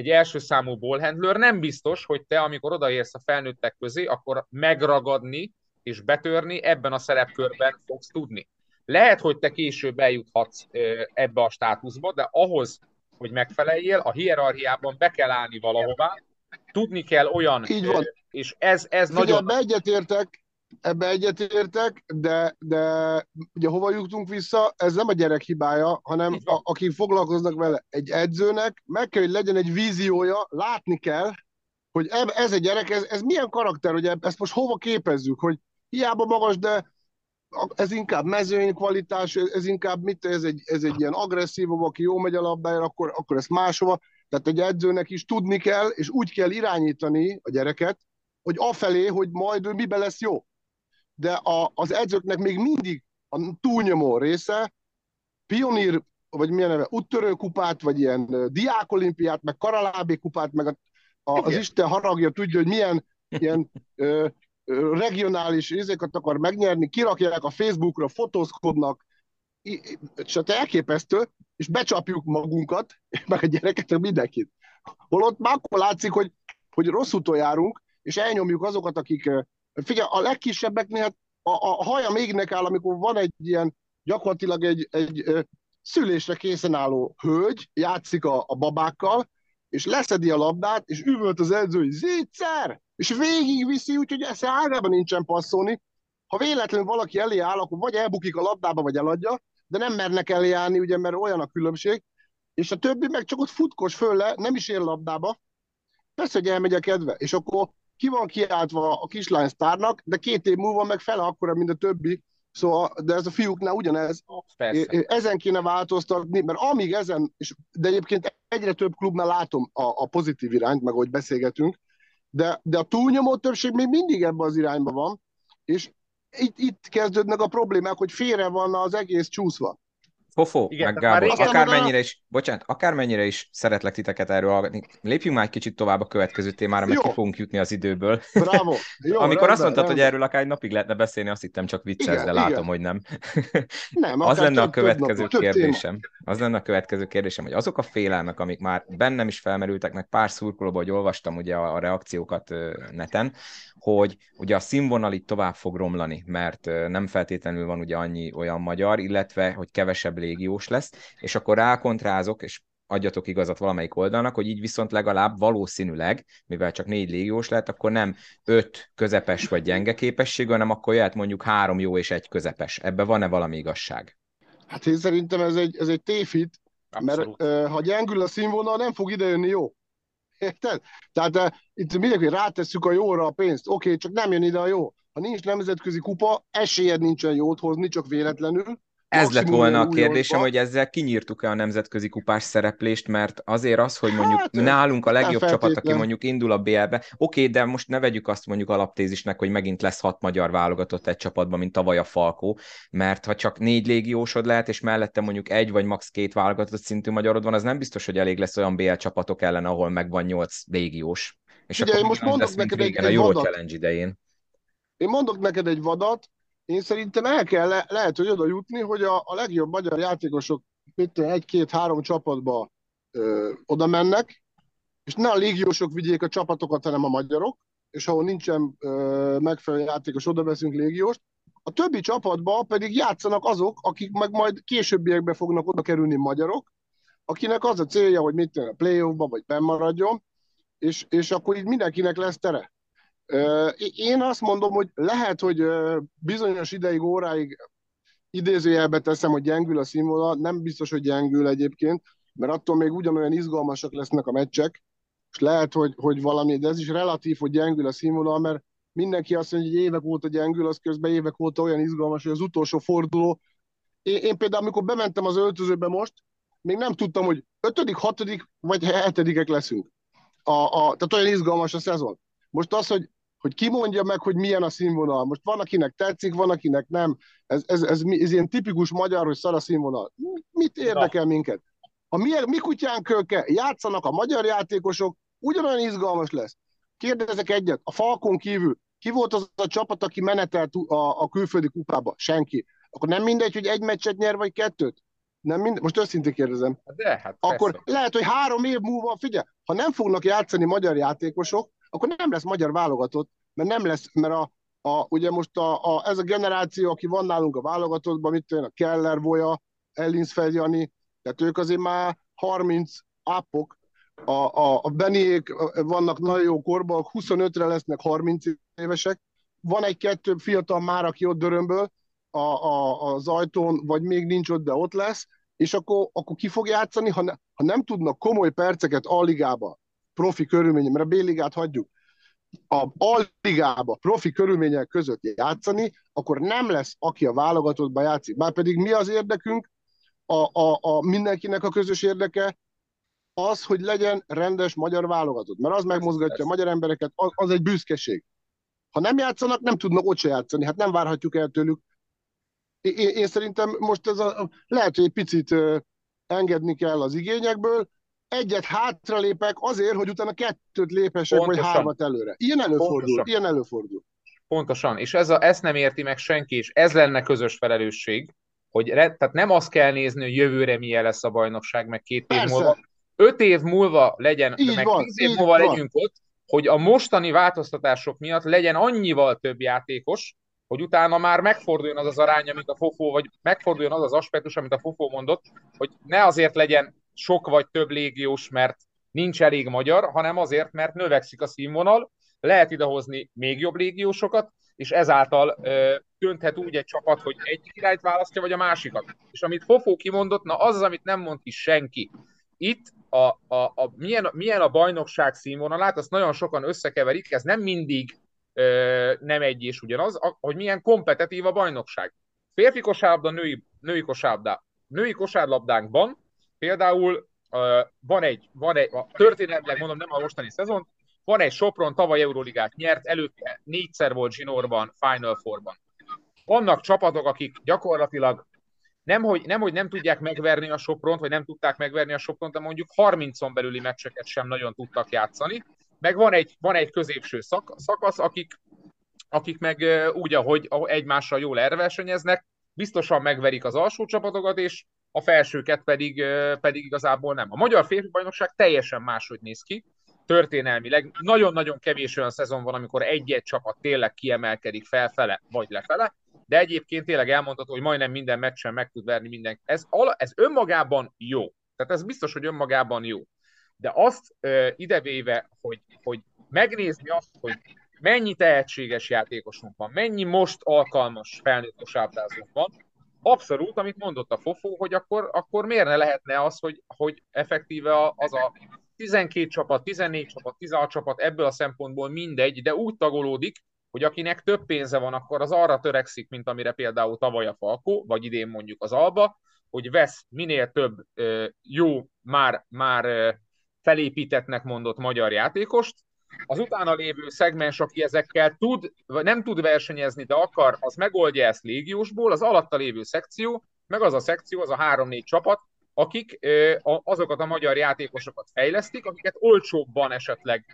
egy első számú ballhandler, nem biztos, hogy te, amikor odaérsz a felnőttek közé, akkor megragadni és betörni ebben a szerepkörben fogsz tudni. Lehet, hogy te később eljuthatsz ebbe a státuszba, de ahhoz, hogy megfeleljél, a hierarchiában be kell állni valahová, tudni kell olyan, Így van. és ez, ez Figyelj, nagyon... Egyetértek, ebbe egyetértek, de, de ugye hova jutunk vissza, ez nem a gyerek hibája, hanem a, akik foglalkoznak vele. Egy edzőnek meg kell, hogy legyen egy víziója, látni kell, hogy ez a gyerek, ez, ez milyen karakter, hogy ezt most hova képezzük, hogy hiába magas, de ez inkább mezőny kvalitás, ez inkább mit, ez egy, ez egy ilyen agresszívabb, aki jó megy a labdájára, akkor, akkor ezt máshova. Tehát egy edzőnek is tudni kell, és úgy kell irányítani a gyereket, hogy afelé, hogy majd ő mibe lesz jó. De a, az edzőknek még mindig a túlnyomó része pionír, vagy milyen neve, úttörő kupát, vagy ilyen diákolimpiát, meg karalábé kupát, meg a, a, az Isten haragja tudja, hogy milyen ilyen ö, regionális izékat akar megnyerni, kirakják a Facebookra, fotózkodnak, és hát elképesztő, és becsapjuk magunkat, *laughs* meg a gyereket, meg mindenkit. Holott már akkor látszik, hogy, hogy rossz úton járunk, és elnyomjuk azokat, akik... Figyelj, a legkisebbeknél hát a, a haja még áll, amikor van egy ilyen, gyakorlatilag egy, egy szülésre készen álló hölgy, játszik a, a babákkal, és leszedi a labdát, és üvölt az edző, hogy zétszer! és végigviszi, úgyhogy ezt ágában nincsen passzolni. Ha véletlenül valaki elé áll, akkor vagy elbukik a labdába, vagy eladja, de nem mernek elé állni, ugye, mert olyan a különbség. És a többi meg csak ott futkos föl le, nem is ér labdába. Persze, hogy elmegy a kedve. És akkor ki van kiáltva a kislány sztárnak, de két év múlva meg fele akkora, mint a többi. Szóval, de ez a fiúknál ugyanez. Persze. Ezen kéne változtatni, mert amíg ezen, és, de egyébként egyre több klubnál látom a, a pozitív irányt, meg hogy beszélgetünk, de, de a túlnyomó többség még mindig ebben az irányban van, és itt, itt kezdődnek a problémák, hogy félre van az egész csúszva. Fofó, Igen, meg Gábor, akármennyire is, bocsánat, akármennyire is szeretlek titeket erről hallgatni, lépjünk már egy kicsit tovább a következő témára, mert Jó. ki fogunk jutni az időből. Bravo. Jó, *laughs* Amikor rendben, azt mondtad, rendben. hogy erről akár egy napig lehetne beszélni, azt hittem csak vicces, igen, de látom, igen. hogy nem. nem az lenne a következő több, kérdésem. Az lenne a következő kérdésem, hogy azok a félelmek, amik már bennem is felmerültek, meg pár szurkolóban, hogy olvastam ugye a, reakciókat neten, hogy ugye a színvonal itt tovább fog romlani, mert nem feltétlenül van ugye annyi olyan magyar, illetve hogy kevesebb légiós lesz, és akkor rákontrázok, és adjatok igazat valamelyik oldalnak, hogy így viszont legalább valószínűleg, mivel csak négy légiós lett, akkor nem öt közepes vagy gyenge képesség, hanem akkor jöhet mondjuk három jó és egy közepes. Ebben van-e valami igazság? Hát én szerintem ez egy, ez egy tévhit, Abszolút. mert ha gyengül a színvonal, nem fog idejönni jó. Érted? Tehát uh, itt mindenki rátesszük a jóra a pénzt. Oké, okay, csak nem jön ide a jó. Ha nincs nemzetközi kupa, esélyed nincsen jót hozni, csak véletlenül. Ez lett volna a kérdésem, hogy ezzel kinyírtuk-e a nemzetközi kupás szereplést, mert azért az, hogy mondjuk hát, nálunk a legjobb csapat, aki mondjuk indul a BL-be, oké, de most ne vegyük azt mondjuk alaptézisnek, hogy megint lesz hat magyar válogatott egy csapatban, mint tavaly a Falkó, mert ha csak négy légiósod lehet, és mellette mondjuk egy vagy max. két válogatott szintű magyarod van, az nem biztos, hogy elég lesz olyan BL csapatok ellen, ahol megvan nyolc légiós. És Ugye, akkor most mondok neked egy, egy a Euro Challenge idején. Én mondok neked egy vadat, én szerintem el kell, le, lehet, hogy oda jutni, hogy a, a legjobb magyar játékosok mit egy-két-három csapatba ö, oda mennek, és ne a légiósok vigyék a csapatokat, hanem a magyarok, és ahol nincsen ö, megfelelő játékos, oda veszünk légióst. A többi csapatba pedig játszanak azok, akik meg majd későbbiekben fognak oda kerülni magyarok, akinek az a célja, hogy mit a playoffba, vagy bennmaradjon, és, és akkor így mindenkinek lesz tere. Én azt mondom, hogy lehet, hogy bizonyos ideig, óráig idézőjelbe teszem, hogy gyengül a színvonal, nem biztos, hogy gyengül egyébként, mert attól még ugyanolyan izgalmasak lesznek a meccsek, és lehet, hogy, hogy valami, de ez is relatív, hogy gyengül a színvonal, mert mindenki azt mondja, hogy évek óta gyengül, az közben évek óta olyan izgalmas, hogy az utolsó forduló. Én, én például, amikor bementem az öltözőbe most, még nem tudtam, hogy ötödik, hatodik vagy hetedikek leszünk. A, a, tehát olyan izgalmas a szezon. Most az, hogy hogy ki mondja meg, hogy milyen a színvonal. Most van, akinek tetszik, van, akinek nem. Ez, ez, ez, ez ilyen tipikus magyar, hogy szar a színvonal. Mit érdekel minket? Ha mi, mi kutyán kölke, játszanak a magyar játékosok, ugyanolyan izgalmas lesz. Kérdezek egyet, a Falkon kívül, ki volt az a csapat, aki menetelt a, a külföldi kupába? Senki. Akkor nem mindegy, hogy egy meccset nyer, vagy kettőt? Nem mind... Most őszintén kérdezem. De, hát Akkor persze. lehet, hogy három év múlva, figyelj, ha nem fognak játszani magyar játékosok, akkor nem lesz magyar válogatott, mert nem lesz, mert a, a, ugye most a, a, ez a generáció, aki van nálunk a válogatottban, mit tudom, a Keller, Voja, Ellinsfeld Jani, tehát ők azért már 30 ápok, a, a, a Beniék vannak nagyon jó korban, 25-re lesznek 30 évesek, van egy-kettő fiatal már, aki ott dörömből a, a, az ajtón, vagy még nincs ott, de ott lesz, és akkor, akkor ki fog játszani, ha, ne, ha nem tudnak komoly perceket a ligába, profi körülmények, mert a B-ligát hagyjuk, a alligába profi körülmények között játszani, akkor nem lesz, aki a válogatottba játszik. Már pedig mi az érdekünk, a, a, a mindenkinek a közös érdeke, az, hogy legyen rendes magyar válogatott. Mert az megmozgatja a magyar embereket, az, az egy büszkeség. Ha nem játszanak, nem tudnak ott se játszani. Hát nem várhatjuk el tőlük. Én, én szerintem most ez a, lehet, hogy egy picit engedni kell az igényekből, egyet hátralépek azért, hogy utána kettőt lépesek, Pontosan. vagy hármat előre. Ilyen előfordul, Pontosan. ilyen előfordul. Pontosan, és ez a, ezt nem érti meg senki, és ez lenne közös felelősség, hogy re, tehát nem azt kell nézni, hogy jövőre milyen lesz a bajnokság, meg két Persze. év múlva. Öt év múlva legyen, így meg van, tíz év múlva van. legyünk ott, hogy a mostani változtatások miatt legyen annyival több játékos, hogy utána már megforduljon az az arány, amit a Fofó, vagy megforduljon az az aspektus, amit a Fofó mondott, hogy ne azért legyen sok vagy több légiós, mert nincs elég magyar, hanem azért, mert növekszik a színvonal, lehet idehozni még jobb légiósokat, és ezáltal ö, dönthet úgy egy csapat, hogy egy királyt választja, vagy a másikat. És amit Fofó kimondott, na az az, amit nem mond ki senki. Itt a, a, a, milyen, milyen a bajnokság színvonalát, azt nagyon sokan összekeverik, ez nem mindig ö, nem egy és ugyanaz, a, hogy milyen kompetitív a bajnokság. Férfi kosárlabda, női, női kosárlabda. Női kosárlabdánkban Például van egy, van egy a történetileg mondom, nem a mostani szezon, van egy Sopron, tavaly Euróligát nyert, előtte négyszer volt Zsinórban, Final Fourban. Vannak csapatok, akik gyakorlatilag nem hogy, nem, hogy nem tudják megverni a Sopront, vagy nem tudták megverni a Sopront, de mondjuk 30-on belüli meccseket sem nagyon tudtak játszani. Meg van egy, van egy középső szak, szakasz, akik, akik meg úgy, ahogy egymással jól erversenyeznek, biztosan megverik az alsó csapatokat, és a felsőket pedig, pedig igazából nem. A magyar férfi bajnokság teljesen máshogy néz ki, történelmileg. Nagyon-nagyon kevés olyan szezon van, amikor egy-egy csapat tényleg kiemelkedik felfele vagy lefele, de egyébként tényleg elmondható, hogy majdnem minden meccsen meg tud verni minden. Ez, ez önmagában jó. Tehát ez biztos, hogy önmagában jó. De azt ö, idevéve, hogy, hogy megnézni azt, hogy mennyi tehetséges játékosunk van, mennyi most alkalmas felnőtt kosárlabdázónk van, abszolút, amit mondott a Fofó, hogy akkor, akkor miért ne lehetne az, hogy, hogy effektíve az a 12 csapat, 14 csapat, 16 csapat ebből a szempontból mindegy, de úgy tagolódik, hogy akinek több pénze van, akkor az arra törekszik, mint amire például tavaly a Falkó, vagy idén mondjuk az Alba, hogy vesz minél több jó, már, már felépítetnek mondott magyar játékost, az utána lévő szegmens, aki ezekkel tud, vagy nem tud versenyezni, de akar, az megoldja ezt légiósból, az alatta lévő szekció, meg az a szekció, az a három-négy csapat, akik azokat a magyar játékosokat fejlesztik, akiket olcsóbban esetleg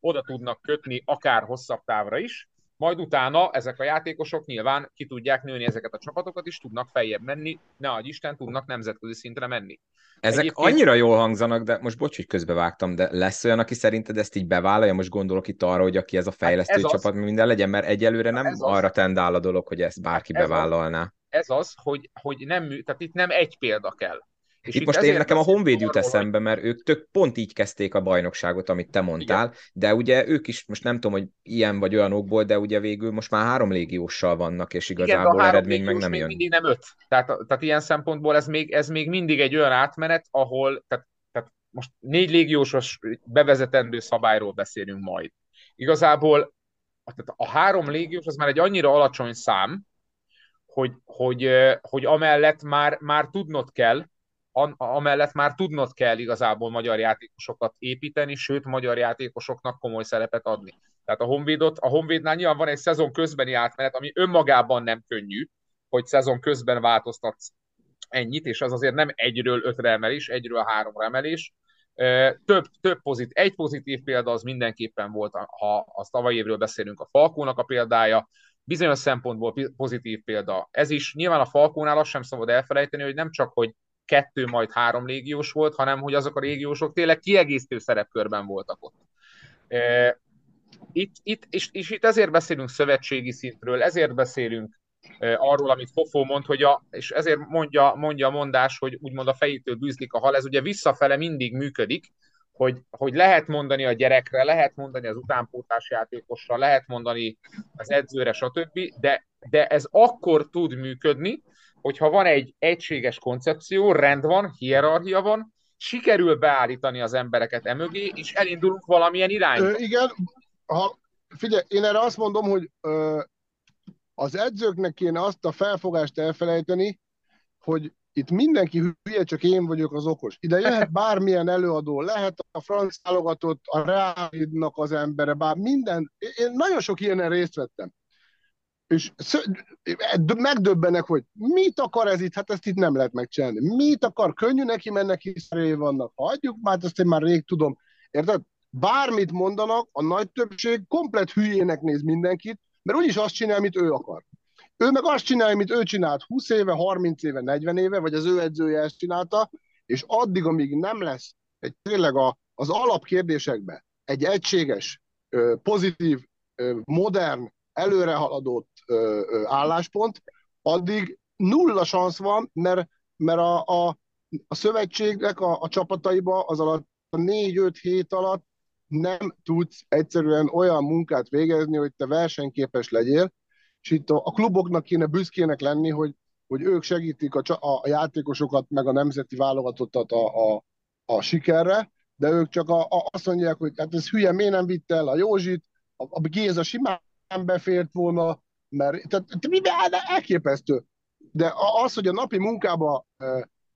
oda tudnak kötni, akár hosszabb távra is, majd utána ezek a játékosok nyilván ki tudják nőni ezeket a csapatokat, és tudnak feljebb menni, ne adj Isten, tudnak nemzetközi szintre menni. Ezek Egyébként... annyira jól hangzanak, de most bocs, hogy közbevágtam, de lesz olyan, aki szerinted ezt így bevállalja? Most gondolok itt arra, hogy aki ez a hát fejlesztő hát ez csapat, az... minden legyen, mert egyelőre nem ez arra az... tendál a dolog, hogy ezt bárki ez bevállalná. Az... Ez az, hogy, hogy nem, tehát itt nem egy példa kell és itt, most én nekem a Honvéd jut eszembe, mert ők tök pont így kezdték a bajnokságot, amit te mondtál, Igen. de ugye ők is, most nem tudom, hogy ilyen vagy olyan okból, de ugye végül most már három légióssal vannak, és igazából Igen, eredmény meg nem még jön. mindig nem öt. Tehát, tehát ilyen szempontból ez még, ez még mindig egy olyan átmenet, ahol, tehát, tehát most négy légiósos bevezetendő szabályról beszélünk majd. Igazából tehát a három légiós az már egy annyira alacsony szám, hogy, hogy, hogy amellett már, már tudnod kell, amellett már tudnod kell igazából magyar játékosokat építeni, sőt, magyar játékosoknak komoly szerepet adni. Tehát a Honvédot, a Honvédnál nyilván van egy szezon közbeni átmenet, ami önmagában nem könnyű, hogy szezon közben változtatsz ennyit, és az azért nem egyről ötre emelés, egyről háromra emelés. Több, több pozit, egy pozitív példa az mindenképpen volt, ha az tavaly évről beszélünk, a Falkónak a példája, bizonyos szempontból pozitív példa. Ez is nyilván a Falkónál azt sem szabad elfelejteni, hogy nem csak, hogy kettő, majd három légiós volt, hanem hogy azok a légiósok tényleg kiegészítő szerepkörben voltak ott. E, itt, itt, és, és itt ezért beszélünk szövetségi szintről, ezért beszélünk e, arról, amit Fofó mond, hogy a, és ezért mondja, mondja a mondás, hogy úgymond a fejétől bűzlik a hal, ez ugye visszafele mindig működik, hogy, hogy lehet mondani a gyerekre, lehet mondani az utánpótlás játékosra, lehet mondani az edzőre, stb., de, de ez akkor tud működni, hogyha van egy egységes koncepció, rend van, hierarchia van, sikerül beállítani az embereket emögé, és elindulunk valamilyen irányba. Ö, igen, ha, figyelj, én erre azt mondom, hogy ö, az edzőknek kéne azt a felfogást elfelejteni, hogy itt mindenki hülye, csak én vagyok az okos. Ide jöhet bármilyen előadó, lehet a franc válogatott, a Reálidnak az embere, bár minden. Én nagyon sok ilyenen részt vettem és megdöbbenek, hogy mit akar ez itt, hát ezt itt nem lehet megcsinálni. Mit akar, könnyű neki mennek, hiszen vannak. Hagyjuk már, ezt én már rég tudom. Érted? Bármit mondanak, a nagy többség komplet hülyének néz mindenkit, mert úgyis azt csinál, amit ő akar. Ő meg azt csinálja, amit ő csinált 20 éve, 30 éve, 40 éve, vagy az ő edzője ezt csinálta, és addig, amíg nem lesz egy tényleg a, az alapkérdésekben egy egységes, pozitív, modern, előrehaladott álláspont, addig nulla szansz van, mert, mert a, a, a szövetségnek a, a csapataiba az alatt a négy-öt hét alatt nem tudsz egyszerűen olyan munkát végezni, hogy te versenyképes legyél, és itt a, a kluboknak kéne büszkének lenni, hogy, hogy ők segítik a, a, játékosokat, meg a nemzeti válogatottat a, a, a sikerre, de ők csak a, a, azt mondják, hogy hát ez hülye, miért nem vitt el a Józsit, a, a Géza simán befért volna, mert tehát, elképesztő. De az, hogy a napi munkába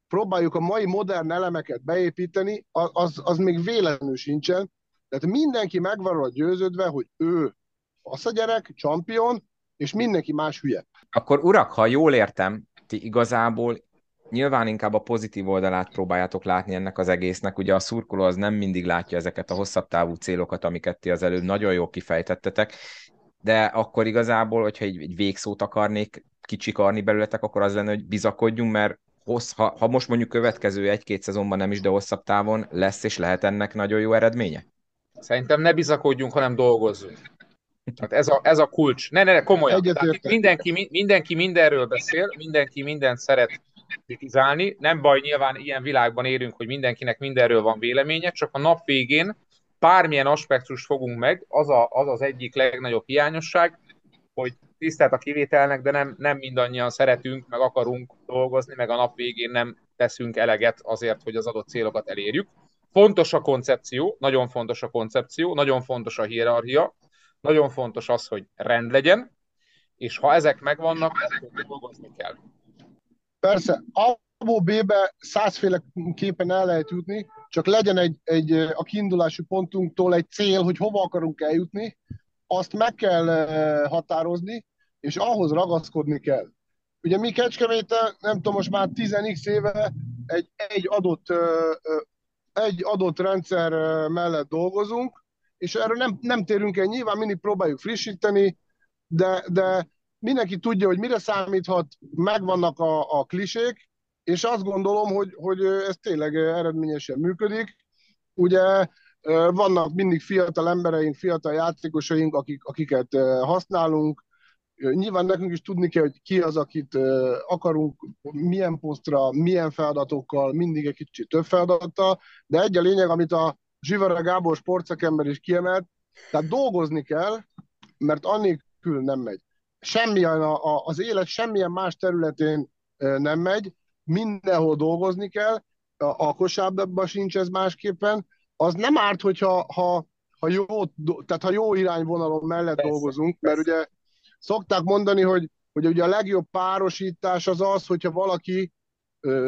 próbáljuk a mai modern elemeket beépíteni, az, az még véletlenül sincsen. Tehát mindenki megvan róla győződve, hogy ő fasz a gyerek, champion, és mindenki más hülye. Akkor urak, ha jól értem, ti igazából nyilván inkább a pozitív oldalát próbáljátok látni ennek az egésznek. Ugye a szurkoló az nem mindig látja ezeket a hosszabb távú célokat, amiket ti az előbb nagyon jól kifejtettetek, de akkor igazából, hogyha egy, egy végszót akarnék kicsikarni belőletek, akkor az lenne, hogy bizakodjunk, mert hossz, ha, ha most mondjuk következő egy-két szezonban nem is, de hosszabb távon lesz és lehet ennek nagyon jó eredménye? Szerintem ne bizakodjunk, hanem dolgozzunk. Hát ez a, ez a kulcs. Ne, ne, ne komolyan. mindenki, mindenki mindenről beszél, mindenki mindent szeret kritizálni. Nem baj, nyilván ilyen világban érünk, hogy mindenkinek mindenről van véleménye, csak a nap végén bármilyen aspektust fogunk meg, az, a, az az egyik legnagyobb hiányosság, hogy tisztelt a kivételnek, de nem, nem mindannyian szeretünk, meg akarunk dolgozni, meg a nap végén nem teszünk eleget azért, hogy az adott célokat elérjük. Fontos a koncepció, nagyon fontos a koncepció, nagyon fontos a hierarchia, Nagyon fontos az, hogy rend legyen, és ha ezek megvannak, akkor dolgozni kell. Persze, A-ból B-be százféleképpen el lehet jutni, csak legyen egy, egy a kiindulási pontunktól egy cél, hogy hova akarunk eljutni, azt meg kell határozni, és ahhoz ragaszkodni kell. Ugye mi Kecskeméten, nem tudom, most már 10x éve egy, egy, adott, egy adott rendszer mellett dolgozunk, és erről nem, nem térünk el, nyilván mindig próbáljuk frissíteni, de, de mindenki tudja, hogy mire számíthat, megvannak a, a klisék, és azt gondolom, hogy, hogy ez tényleg eredményesen működik. Ugye vannak mindig fiatal embereink, fiatal játékosaink, akik, akiket használunk. Nyilván nekünk is tudni kell, hogy ki az, akit akarunk, milyen posztra, milyen feladatokkal, mindig egy kicsit több feladattal, de egy a lényeg, amit a Zsivara Gábor sportszakember is kiemelt, tehát dolgozni kell, mert annélkül nem megy. Semmilyen a, a, az élet semmilyen más területén nem megy, mindenhol dolgozni kell, a, a kosárlabdában sincs ez másképpen. Az nem árt, hogyha ha, ha jó, tehát ha jó irányvonalon mellett persze, dolgozunk, mert persze. ugye szokták mondani, hogy, hogy ugye a legjobb párosítás az az, hogyha valaki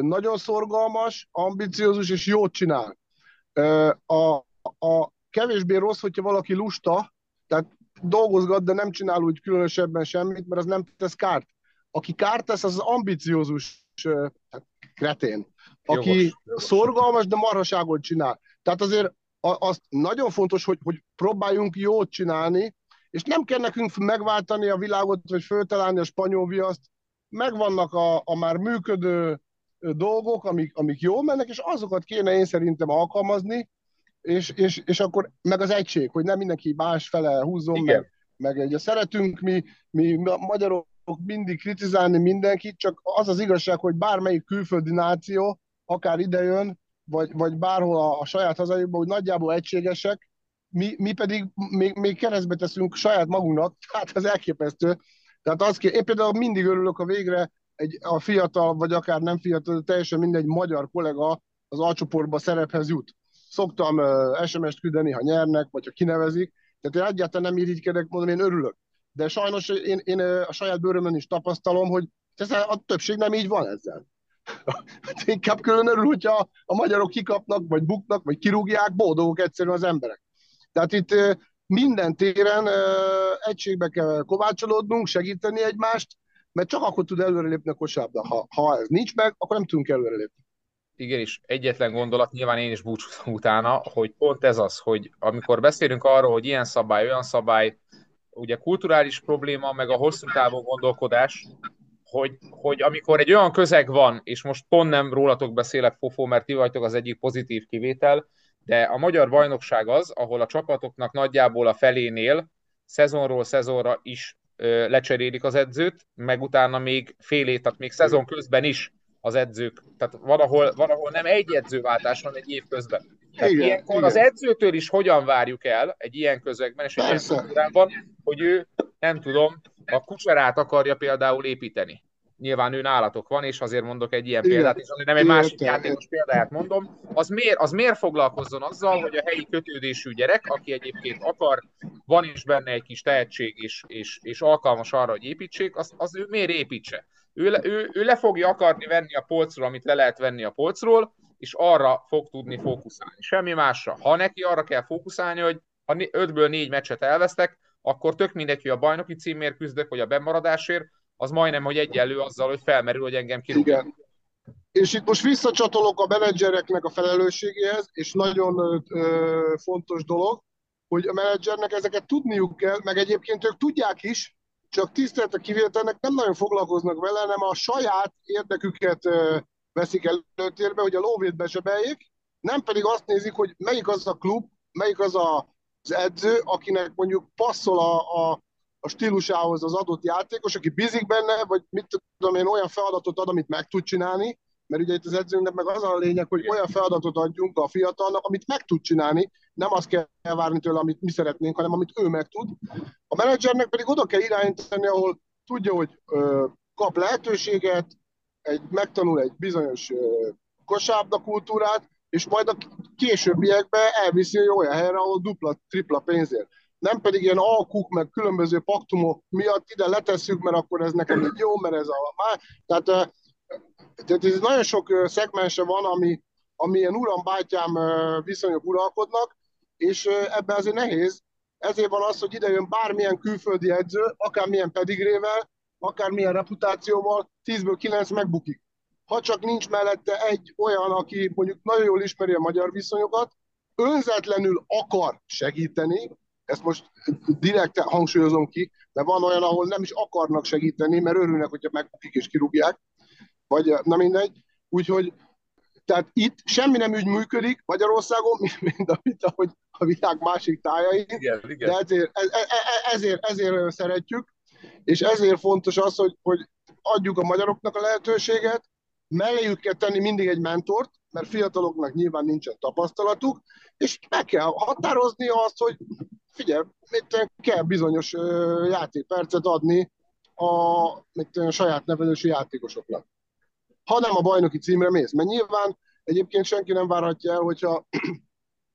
nagyon szorgalmas, ambiciózus és jót csinál. A, a kevésbé rossz, hogyha valaki lusta, tehát dolgozgat, de nem csinál úgy különösebben semmit, mert az nem tesz kárt. Aki kárt tesz, az az ambiciózus hát, kretén, aki jogos, jogos. szorgalmas, de marhaságot csinál. Tehát azért az nagyon fontos, hogy, hogy próbáljunk jót csinálni, és nem kell nekünk megváltani a világot, vagy föltalálni a spanyol viaszt, megvannak a, a már működő dolgok, amik, amik jól mennek, és azokat kéne én szerintem alkalmazni, és, és, és akkor meg az egység, hogy nem mindenki más fele húzzon, Igen. meg, meg ugye szeretünk mi, mi magyarok mindig kritizálni mindenkit, csak az az igazság, hogy bármelyik külföldi náció, akár idejön, vagy, vagy bárhol a, a saját hazájukban, hogy nagyjából egységesek, mi, mi pedig még, még keresztbe teszünk saját magunknak, *laughs* hát ez elképesztő. Tehát az, én például mindig örülök, a végre egy, a fiatal, vagy akár nem fiatal, teljesen mindegy magyar kollega az alcsoportba szerephez jut. Szoktam uh, SMS-t küldeni, ha nyernek, vagy ha kinevezik. Tehát én egyáltalán nem irigykedek, mondom, én örülök. De sajnos én, én a saját bőrömön is tapasztalom, hogy ez a többség nem így van ezzel. Hát inkább külön örül, hogyha a magyarok kikapnak, vagy buknak, vagy kirúgják, boldogok egyszerűen az emberek. Tehát itt minden téren egységbe kell kovácsolódnunk, segíteni egymást, mert csak akkor tud előrelépni a kosárba. Ha, ha ez nincs meg, akkor nem tudunk előrelépni. Igen, és egyetlen gondolat, nyilván én is búcsúzom utána, hogy pont ez az, hogy amikor beszélünk arról, hogy ilyen szabály, olyan szabály, ugye kulturális probléma, meg a hosszú távú gondolkodás, hogy, hogy amikor egy olyan közeg van, és most pont nem rólatok beszélek, Fofó, mert ti vagytok az egyik pozitív kivétel, de a magyar bajnokság az, ahol a csapatoknak nagyjából a felénél szezonról szezonra is ö, lecserélik az edzőt, meg utána még fél év, tehát még szezon közben is az edzők. Tehát van ahol, van, ahol nem egy edzőváltás van egy év közben. Tehát igen, ilyenkor igen. az edzőtől is hogyan várjuk el egy ilyen közegben és egy ilyen kultúrában, hogy ő, nem tudom, a kucserát akarja például építeni. Nyilván ő nálatok van, és azért mondok egy ilyen igen. példát, és nem egy igen, másik igen. játékos példáját mondom. Az miért, az miért foglalkozzon azzal, hogy a helyi kötődésű gyerek, aki egyébként akar, van is benne egy kis tehetség, és, és, és alkalmas arra, hogy építsék, az, az ő miért építse? Ő, ő, ő le fogja akarni venni a polcról, amit le lehet venni a polcról, és arra fog tudni fókuszálni. Semmi másra. Ha neki arra kell fókuszálni, hogy ha ötből négy meccset elvesztek, akkor tök mindegy, hogy a bajnoki címért küzdök, vagy a bemaradásért, az majdnem, hogy egyenlő azzal, hogy felmerül, hogy engem kirúgják. És itt most visszacsatolok a menedzsereknek a felelősségéhez, és nagyon ö, fontos dolog, hogy a menedzsernek ezeket tudniuk kell, meg egyébként ők tudják is, csak tisztelt a kivételnek nem nagyon foglalkoznak vele, hanem a saját érdeküket veszik előtérbe, hogy a lóvét besebeljék, nem pedig azt nézik, hogy melyik az a klub, melyik az a, az edző, akinek mondjuk passzol a, a, a stílusához az adott játékos, aki bízik benne, vagy mit tudom én, olyan feladatot ad, amit meg tud csinálni, mert ugye itt az edzőnknek meg az a lényeg, hogy olyan feladatot adjunk a fiatalnak, amit meg tud csinálni, nem azt kell várni tőle, amit mi szeretnénk, hanem amit ő meg tud. A menedzsernek pedig oda kell irányítani, ahol tudja, hogy ö, kap lehetőséget, egy, megtanul egy bizonyos kosárda kultúrát, és majd a későbbiekben elviszi olyan helyre, ahol dupla, tripla pénzért. nem pedig ilyen alkuk, meg különböző paktumok miatt ide letesszük, mert akkor ez nekem így jó, mert ez a már. Tehát, tehát ez nagyon sok szegmense van, ami, ami ilyen uram-bátyám viszonyok uralkodnak, és ebben azért nehéz. Ezért van az, hogy ide jön bármilyen külföldi edző, akármilyen pedigrével, akármilyen reputációval, 10-ből 9 megbukik. Ha csak nincs mellette egy olyan, aki mondjuk nagyon jól ismeri a magyar viszonyokat, önzetlenül akar segíteni, ezt most direkt hangsúlyozom ki, de van olyan, ahol nem is akarnak segíteni, mert örülnek, hogyha megbukik és kirúgják, vagy na mindegy. Úgyhogy tehát itt semmi nem úgy működik Magyarországon, *laughs* mint amit ahogy a világ másik tájai, igen, igen. de ezért, e, e, e, ezért, ezért szeretjük, és ezért fontos az, hogy, hogy adjuk a magyaroknak a lehetőséget, melléjük kell tenni mindig egy mentort, mert fiataloknak nyilván nincsen tapasztalatuk, és meg kell határozni azt, hogy figyelj, mit kell bizonyos játékpercet adni a, mit, a saját nevelősi játékosoknak. Ha nem a bajnoki címre mész, mert nyilván egyébként senki nem várhatja el, hogyha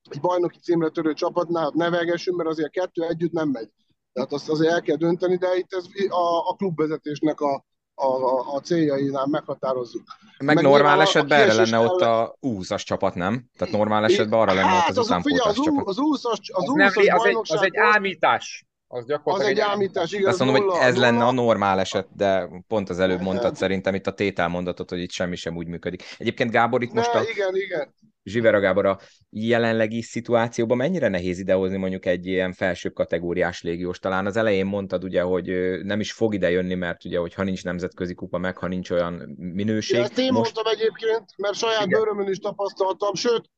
egy bajnoki címre törő csapatnál nevelgessünk, mert azért kettő együtt nem megy. Tehát azt azért el kell dönteni, de itt ez a, a klubvezetésnek a, a, a, céljainál meghatározzuk. Meg, Meg normál esetben erre lenne ott a úszas csapat, nem? Tehát normál esetben arra lenne hát, ott az, az utánpótlás csapat. Az úszas, az, az, nem, az, egy, az egy ámítás. Az gyakorlatilag az egy ámítás, igen. Azt mondom, hogy ez lenne a normál eset, de pont az előbb mondtad szerintem itt a tételmondatot, hogy itt semmi sem úgy működik. Egyébként Gábor itt most ne, a... Igen, igen. Zsivera Gábor, a jelenlegi szituációban mennyire nehéz idehozni mondjuk egy ilyen felsőbb kategóriás légiós? Talán az elején mondtad ugye, hogy nem is fog ide jönni, mert ugye, hogyha nincs nemzetközi kupa, meg ha nincs olyan minőség. Ja, ezt én most... mondtam egyébként, mert saját bőrömön is tapasztaltam, sőt,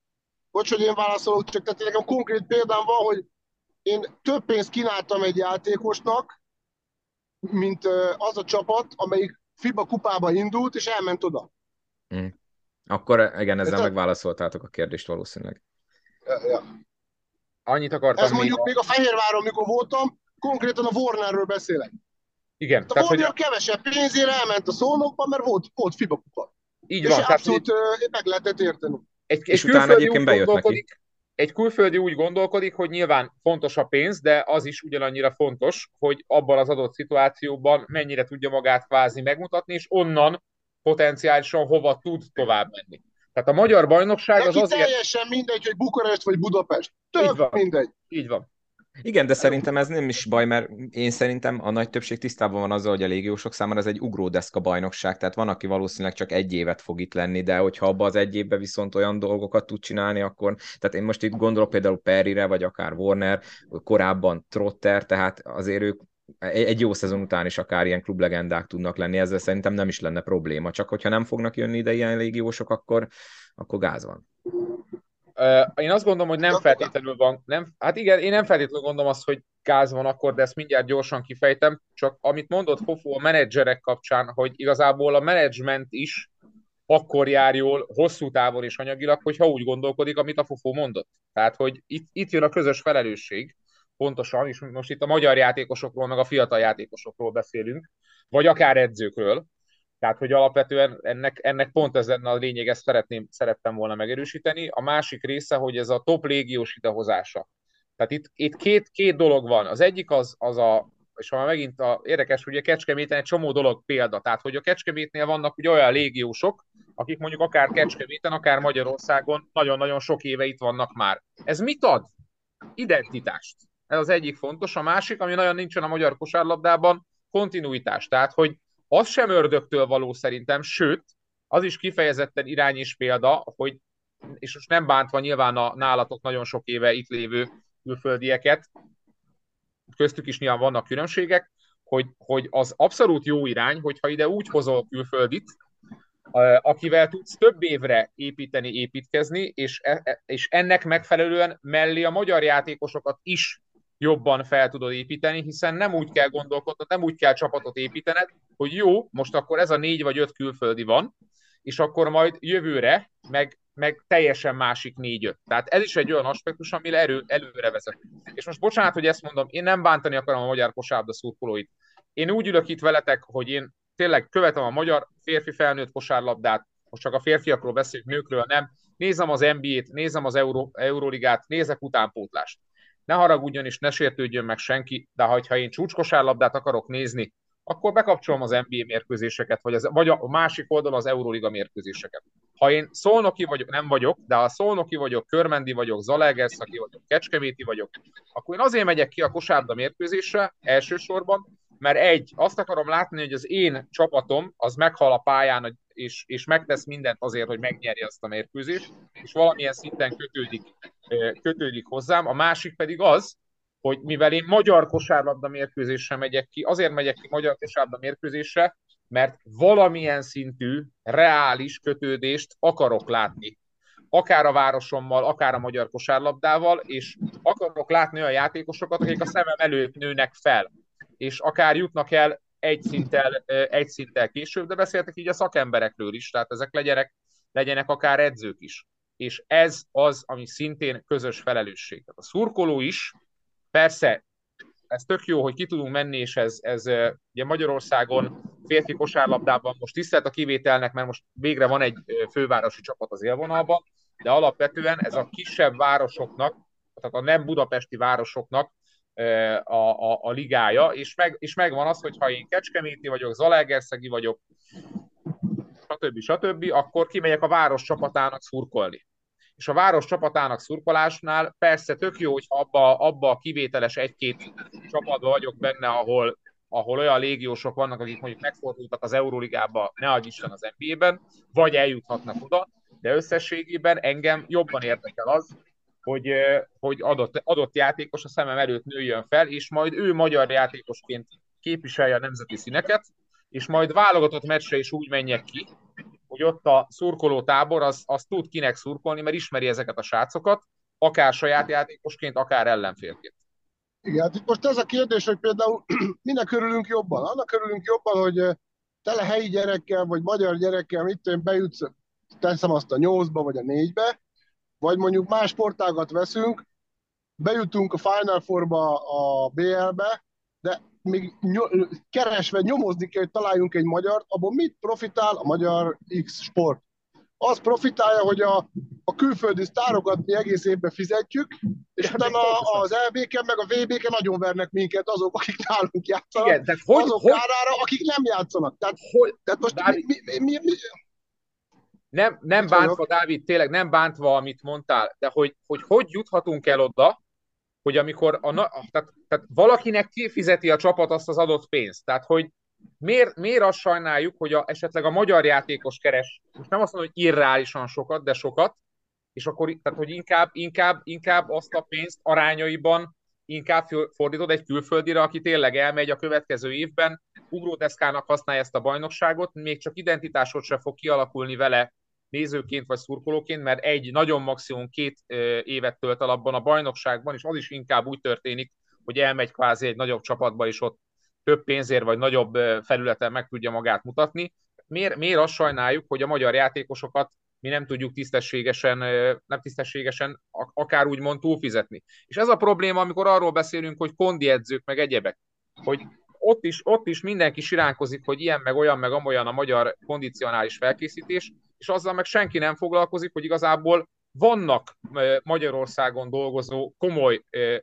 bocs, hogy én válaszolok, csak tehát nekem konkrét példám van, hogy én több pénzt kínáltam egy játékosnak, mint az a csapat, amelyik FIBA kupába indult, és elment oda. Mm. Akkor igen, ezzel megválaszoltátok a kérdést valószínűleg. Ja, ja. Annyit akartam Ez mondjuk még a Fehérváron, mikor voltam, konkrétan a Warnerről beszélek. Igen. Hát a tehát, Warner hogy... kevesebb pénzére elment a szónokba, mert volt, volt FIBA kupa. Így és van. abszolút tehát, meg lehetett érteni. Egy, egy és utána egyébként bejött neki egy külföldi úgy gondolkodik, hogy nyilván fontos a pénz, de az is ugyanannyira fontos, hogy abban az adott szituációban mennyire tudja magát kvázi megmutatni, és onnan potenciálisan hova tud tovább menni. Tehát a magyar bajnokság Neki az azért... teljesen mindegy, hogy Bukarest vagy Budapest. Tök mindegy. Így van. Igen, de szerintem ez nem is baj, mert én szerintem a nagy többség tisztában van azzal, hogy a légiósok számára ez egy ugródeszka bajnokság, tehát van, aki valószínűleg csak egy évet fog itt lenni, de hogyha abba az egy évben viszont olyan dolgokat tud csinálni, akkor, tehát én most itt gondolok például Perire, vagy akár Warner, korábban Trotter, tehát azért ők egy jó szezon után is akár ilyen klublegendák tudnak lenni, ezzel szerintem nem is lenne probléma, csak hogyha nem fognak jönni ide ilyen légiósok, akkor, akkor gáz van. Én azt gondolom, hogy nem feltétlenül van, nem, hát igen, én nem feltétlenül gondolom azt, hogy gáz van akkor, de ezt mindjárt gyorsan kifejtem, csak amit mondott Fofó a menedzserek kapcsán, hogy igazából a menedzsment is akkor jár jól, hosszú távon és anyagilag, hogyha úgy gondolkodik, amit a Fofó mondott. Tehát, hogy itt, itt jön a közös felelősség, pontosan, és most itt a magyar játékosokról, meg a fiatal játékosokról beszélünk, vagy akár edzőkről, tehát, hogy alapvetően ennek, ennek pont ez lenne a lényeg, ezt szeretném, szerettem volna megerősíteni. A másik része, hogy ez a top légiós idehozása. Tehát itt, itt két, két dolog van. Az egyik az, az a, és ha megint a, érdekes, hogy a Kecskeméten egy csomó dolog példa. Tehát, hogy a Kecskemétnél vannak ugye olyan légiósok, akik mondjuk akár Kecskeméten, akár Magyarországon nagyon-nagyon sok éve itt vannak már. Ez mit ad? Identitást. Ez az egyik fontos. A másik, ami nagyon nincsen a magyar kosárlabdában, kontinuitás. Tehát, hogy az sem ördögtől való szerintem, sőt, az is kifejezetten irány is példa, hogy, és most nem bántva nyilván a nálatok nagyon sok éve itt lévő külföldieket, köztük is nyilván vannak különbségek, hogy, hogy az abszolút jó irány, hogyha ide úgy hozol külföldit, akivel tudsz több évre építeni, építkezni, és, e, e, és ennek megfelelően mellé a magyar játékosokat is jobban fel tudod építeni, hiszen nem úgy kell gondolkodnod, nem úgy kell csapatot építened, hogy jó, most akkor ez a négy vagy öt külföldi van, és akkor majd jövőre meg, meg teljesen másik négy-öt. Tehát ez is egy olyan aspektus, ami erő, előre vezet. És most bocsánat, hogy ezt mondom, én nem bántani akarom a magyar kosárlabda szurkolóit. Én úgy ülök itt veletek, hogy én tényleg követem a magyar férfi felnőtt kosárlabdát, most csak a férfiakról beszélünk, nőkről nem. Nézem az NBA-t, nézem az Euró, Euróligát, nézek utánpótlást ne haragudjon és ne sértődjön meg senki, de ha én csúcskosárlabdát akarok nézni, akkor bekapcsolom az NBA mérkőzéseket, vagy, az, vagy a másik oldalon az Euroliga mérkőzéseket. Ha én szolnoki vagyok, nem vagyok, de ha szolnoki vagyok, körmendi vagyok, zalaegerszaki vagyok, kecskeméti vagyok, akkor én azért megyek ki a kosárda mérkőzésre elsősorban, mert egy, azt akarom látni, hogy az én csapatom az meghal a pályán, és, és megtesz mindent azért, hogy megnyerje azt a mérkőzést, és valamilyen szinten kötődik, kötődik hozzám. A másik pedig az, hogy mivel én magyar kosárlabda mérkőzésre megyek ki, azért megyek ki magyar kosárlabda mérkőzésre, mert valamilyen szintű, reális kötődést akarok látni. Akár a városommal, akár a magyar kosárlabdával, és akarok látni olyan játékosokat, akik a szemem előtt nőnek fel, és akár jutnak el egy szinttel, egy szinttel később, de beszéltek így a szakemberekről is, tehát ezek legyenek, legyenek akár edzők is. És ez az, ami szintén közös felelősség. Tehát a szurkoló is, persze, ez tök jó, hogy ki tudunk menni, és ez, ez ugye Magyarországon férfi kosárlabdában most tisztelt a kivételnek, mert most végre van egy fővárosi csapat az élvonalban, de alapvetően ez a kisebb városoknak, tehát a nem budapesti városoknak a, a, a ligája, és, meg, és megvan az, hogy ha én Kecskeméti vagyok, Zalaegerszegi vagyok, stb. stb., akkor kimegyek a város csapatának szurkolni. És a város csapatának szurkolásnál persze tök jó, hogy abba, abba a kivételes egy-két csapatban vagyok benne, ahol, ahol olyan légiósok vannak, akik mondjuk megfordultak az Euróligába, ne adj Isten az NBA-ben, vagy eljuthatnak oda, de összességében engem jobban érdekel az, hogy, hogy adott, adott játékos a szemem előtt nőjön fel, és majd ő magyar játékosként képviselje a nemzeti színeket, és majd válogatott meccsre is úgy menjek ki, hogy ott a szurkoló tábor az, az tud kinek szurkolni, mert ismeri ezeket a srácokat, akár saját játékosként, akár ellenfélként. Igen, hát most ez a kérdés, hogy például *clears throat* minek örülünk jobban? Annak örülünk jobban, hogy tele helyi gyerekkel, vagy magyar gyerekkel, mit én bejutsz, teszem azt a nyolcba, vagy a négybe, vagy mondjuk más sportágat veszünk, bejutunk a Final Four-ba a BL-be, de még ny- keresve, nyomozni kell, hogy találjunk egy magyart, abból mit profitál a magyar X sport? Az profitálja, hogy a, a külföldi sztárokat mi egész évben fizetjük, és utána az LB-ken meg a VB-ken nagyon vernek minket azok, akik nálunk játszanak, Igen, de hogy, azok hogy, kárára, akik nem játszanak. Tehát, hogy, tehát most mi, mi, mi, mi, nem, nem bántva, vagyok. Dávid, tényleg nem bántva, amit mondtál, de hogy, hogy hogy juthatunk el oda, hogy amikor a, tehát, tehát valakinek kifizeti a csapat azt az adott pénzt. Tehát, hogy miért, miért azt sajnáljuk, hogy a, esetleg a magyar játékos keres, most nem azt mondom, hogy irreálisan sokat, de sokat, és akkor tehát, hogy inkább, inkább, inkább azt a pénzt arányaiban inkább fordítod egy külföldire, aki tényleg elmegy a következő évben, ugródeszkának használja ezt a bajnokságot, még csak identitásod se fog kialakulni vele nézőként vagy szurkolóként, mert egy nagyon maximum két évet tölt el abban a bajnokságban, és az is inkább úgy történik, hogy elmegy kvázi egy nagyobb csapatba, és ott több pénzért vagy nagyobb felületen meg tudja magát mutatni. Miért, miért azt sajnáljuk, hogy a magyar játékosokat mi nem tudjuk tisztességesen, nem tisztességesen, akár úgymond túlfizetni. És ez a probléma, amikor arról beszélünk, hogy kondi edzők, meg egyebek, hogy ott is, ott is mindenki siránkozik, hogy ilyen, meg olyan, meg amolyan a magyar kondicionális felkészítés, és azzal meg senki nem foglalkozik, hogy igazából vannak Magyarországon dolgozó komoly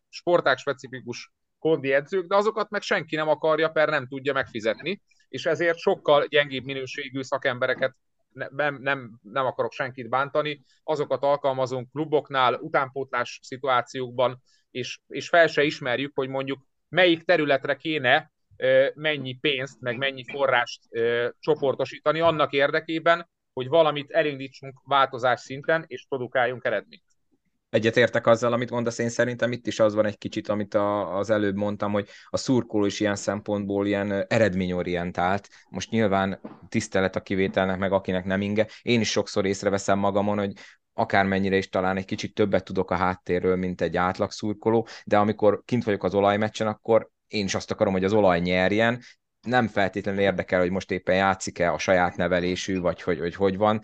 sporták specifikus kondi edzők, de azokat meg senki nem akarja, per nem tudja megfizetni, és ezért sokkal gyengébb minőségű szakembereket nem, nem, nem akarok senkit bántani, azokat alkalmazunk kluboknál, utánpótlás szituációkban, és, és fel se ismerjük, hogy mondjuk melyik területre kéne mennyi pénzt, meg mennyi forrást csoportosítani annak érdekében, hogy valamit elindítsunk változás szinten, és produkáljunk eredményt. Egyetértek azzal, amit mondasz, én szerintem itt is az van egy kicsit, amit a, az előbb mondtam, hogy a szurkoló is ilyen szempontból ilyen eredményorientált. Most nyilván tisztelet a kivételnek, meg akinek nem inge. Én is sokszor észreveszem magamon, hogy akármennyire is talán egy kicsit többet tudok a háttérről, mint egy átlag szurkoló, de amikor kint vagyok az olajmeccsen, akkor én is azt akarom, hogy az olaj nyerjen, nem feltétlenül érdekel, hogy most éppen játszik-e a saját nevelésű, vagy hogy hogy, hogy van.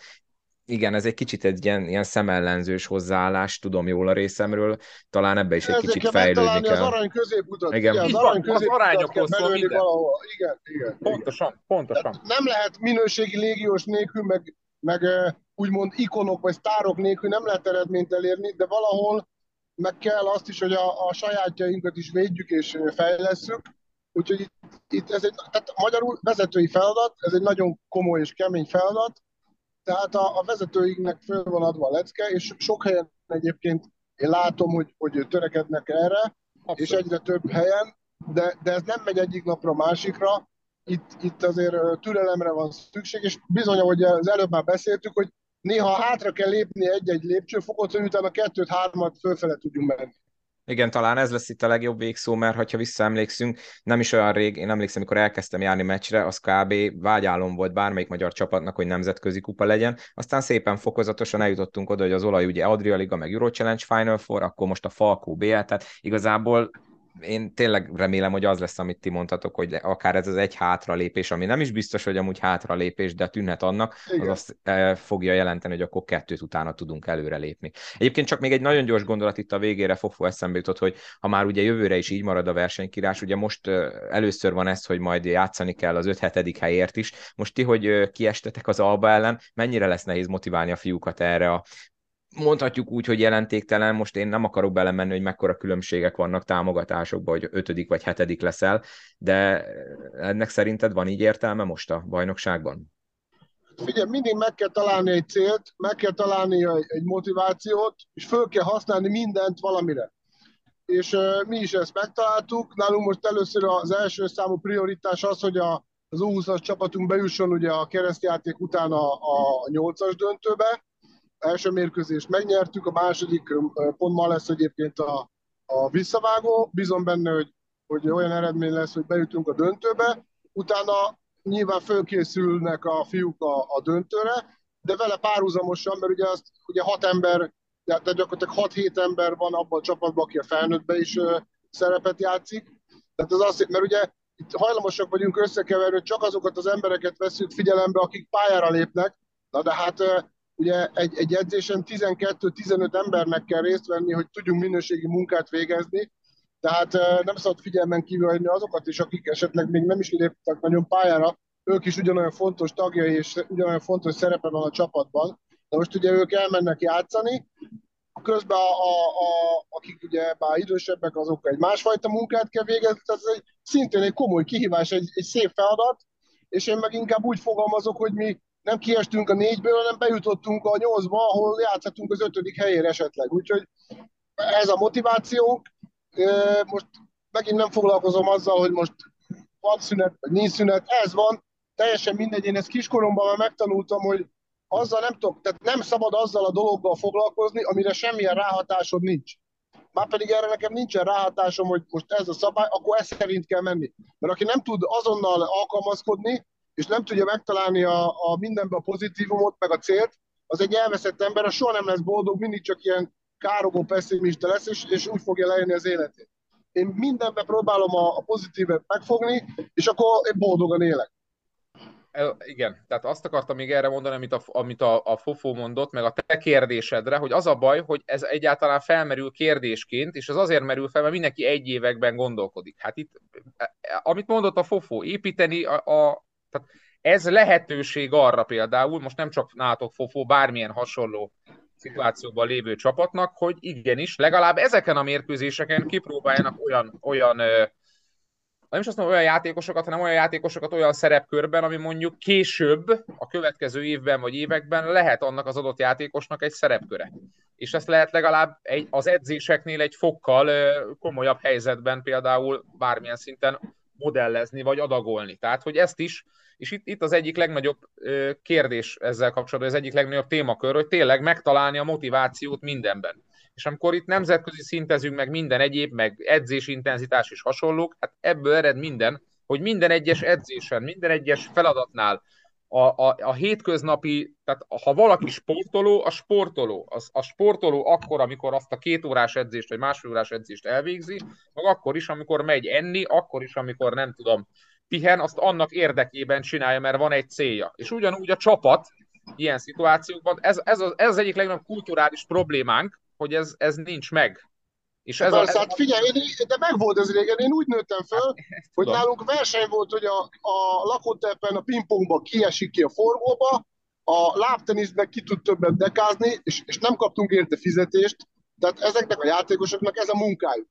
Igen, ez egy kicsit egy ilyen, ilyen szemellenzős hozzáállás, tudom jól a részemről, talán ebbe is egy Ezzel kicsit fejlődni kell. az arany középutat. Igen, igen az, arany az arányokhoz szól minden. Valahol. Igen, igen. Pontosan, pontosan. Tehát nem lehet minőségi légiós nélkül, meg, meg úgymond ikonok vagy sztárok nélkül nem lehet eredményt elérni, de valahol meg kell azt is, hogy a, a sajátjainkat is védjük és fejlesszük. Úgyhogy itt, itt ez egy, tehát magyarul vezetői feladat, ez egy nagyon komoly és kemény feladat, tehát a, a vezetőinknek föl van adva a lecke, és sok helyen egyébként én látom, hogy, hogy törekednek erre, Abszolút. és egyre több helyen, de, de ez nem megy egyik napra a másikra, itt, itt azért türelemre van szükség, és bizony, ahogy az előbb már beszéltük, hogy néha hátra kell lépni egy-egy lépcsőfokot, hogy utána kettőt-hármat fölfele tudjunk menni. Igen, talán ez lesz itt a legjobb végszó, mert ha visszaemlékszünk, nem is olyan rég, én emlékszem, amikor elkezdtem járni meccsre, az kb. vágyálom volt bármelyik magyar csapatnak, hogy nemzetközi kupa legyen. Aztán szépen fokozatosan eljutottunk oda, hogy az olaj ugye Adria Liga, meg Euro Challenge Final Four, akkor most a Falkó BL, tehát igazából én tényleg remélem, hogy az lesz, amit ti mondhatok, hogy akár ez az egy hátralépés, ami nem is biztos, hogy amúgy hátralépés, de tűnhet annak, Igen. az azt e, fogja jelenteni, hogy akkor kettőt utána tudunk előrelépni. Egyébként csak még egy nagyon gyors gondolat itt a végére Fofó eszembe jutott, hogy ha már ugye jövőre is így marad a versenykírás, ugye most először van ez, hogy majd játszani kell az 5-7. helyért is. Most ti, hogy kiestetek az Alba ellen, mennyire lesz nehéz motiválni a fiúkat erre a mondhatjuk úgy, hogy jelentéktelen, most én nem akarok belemenni, hogy mekkora különbségek vannak támogatásokban, hogy ötödik vagy hetedik leszel, de ennek szerinted van így értelme most a bajnokságban? Figyelj, mindig meg kell találni egy célt, meg kell találni egy motivációt, és föl kell használni mindent valamire. És mi is ezt megtaláltuk. Nálunk most először az első számú prioritás az, hogy a, az U20-as csapatunk bejusson ugye a keresztjáték után a, a 8-as döntőbe, első mérkőzést megnyertük, a második pont ma lesz egyébként a, a visszavágó. Bízom benne, hogy, hogy olyan eredmény lesz, hogy bejutunk a döntőbe. Utána nyilván fölkészülnek a fiúk a, a döntőre, de vele párhuzamosan, mert ugye, azt, ugye hat ember, de gyakorlatilag 6-7 ember van abban a csapatban, aki a felnőttbe is szerepet játszik. Tehát az azt, mert ugye itt hajlamosak vagyunk összekeverni, hogy csak azokat az embereket veszünk figyelembe, akik pályára lépnek, na de hát ugye egy, egy edzésen 12-15 embernek kell részt venni, hogy tudjunk minőségi munkát végezni, tehát nem szabad figyelmen kívül hagyni azokat is, akik esetleg még nem is léptek nagyon pályára, ők is ugyanolyan fontos tagjai és ugyanolyan fontos szerepe van a csapatban. De most ugye ők elmennek játszani, közben a, a, a, akik ugye már idősebbek, azok egy másfajta munkát kell végezni, tehát ez egy, szintén egy komoly kihívás, egy, egy szép feladat, és én meg inkább úgy fogalmazok, hogy mi nem kiestünk a négyből, hanem bejutottunk a nyolcba, ahol játszhatunk az ötödik helyére esetleg. Úgyhogy ez a motivációnk. Most megint nem foglalkozom azzal, hogy most van szünet, vagy nincs szünet, ez van, teljesen mindegy, én ezt kiskoromban már megtanultam, hogy azzal nem tudok, tehát nem szabad azzal a dologgal foglalkozni, amire semmilyen ráhatásod nincs. Már pedig erre nekem nincsen ráhatásom, hogy most ez a szabály, akkor ez szerint kell menni. Mert aki nem tud azonnal alkalmazkodni, és nem tudja megtalálni a, a mindenben a pozitívumot, meg a célt, az egy elveszett ember, a soha nem lesz boldog, mindig csak ilyen károgó pessimista lesz, és, és úgy fogja leélni az életét. Én mindenben próbálom a, a pozitívet megfogni, és akkor én boldogan élek. Igen, tehát azt akartam még erre mondani, amit a, amit a, a Fofó mondott, meg a te kérdésedre, hogy az a baj, hogy ez egyáltalán felmerül kérdésként, és ez azért merül fel, mert mindenki egy években gondolkodik. Hát itt, e, e, amit mondott a Fofó, építeni a, a, tehát ez lehetőség arra például, most nem csak nátok fofó, bármilyen hasonló szituációban lévő csapatnak, hogy igenis, legalább ezeken a mérkőzéseken kipróbáljanak olyan, olyan nem is azt mondom olyan játékosokat, hanem olyan játékosokat olyan szerepkörben, ami mondjuk később, a következő évben vagy években lehet annak az adott játékosnak egy szerepköre. És ezt lehet legalább egy, az edzéseknél egy fokkal komolyabb helyzetben például bármilyen szinten modellezni vagy adagolni. Tehát, hogy ezt is és itt, itt az egyik legnagyobb kérdés ezzel kapcsolatban, az egyik legnagyobb témakör, hogy tényleg megtalálni a motivációt mindenben. És amikor itt nemzetközi szintezünk, meg minden egyéb, meg edzésintenzitás és hasonlók, hát ebből ered minden, hogy minden egyes edzésen, minden egyes feladatnál, a, a, a hétköznapi, tehát ha valaki sportoló, a sportoló. Az, a sportoló akkor, amikor azt a két órás edzést, vagy másfél órás edzést elvégzi, meg akkor is, amikor megy enni, akkor is, amikor nem tudom, pihen, azt annak érdekében csinálja, mert van egy célja. És ugyanúgy a csapat ilyen szituációkban, ez, ez, az, ez az egyik legnagyobb kulturális problémánk, hogy ez, ez nincs meg. És ez Persze, a, ez hát figyelj, én, de meg volt ez régen, én úgy nőttem föl, hát, hogy tudom. nálunk verseny volt, hogy a, a lakótepen a pingpongba kiesik ki a forgóba, a lábteniszben ki tud többet dekázni, és, és nem kaptunk érte fizetést, Tehát ezeknek a játékosoknak ez a munkájuk.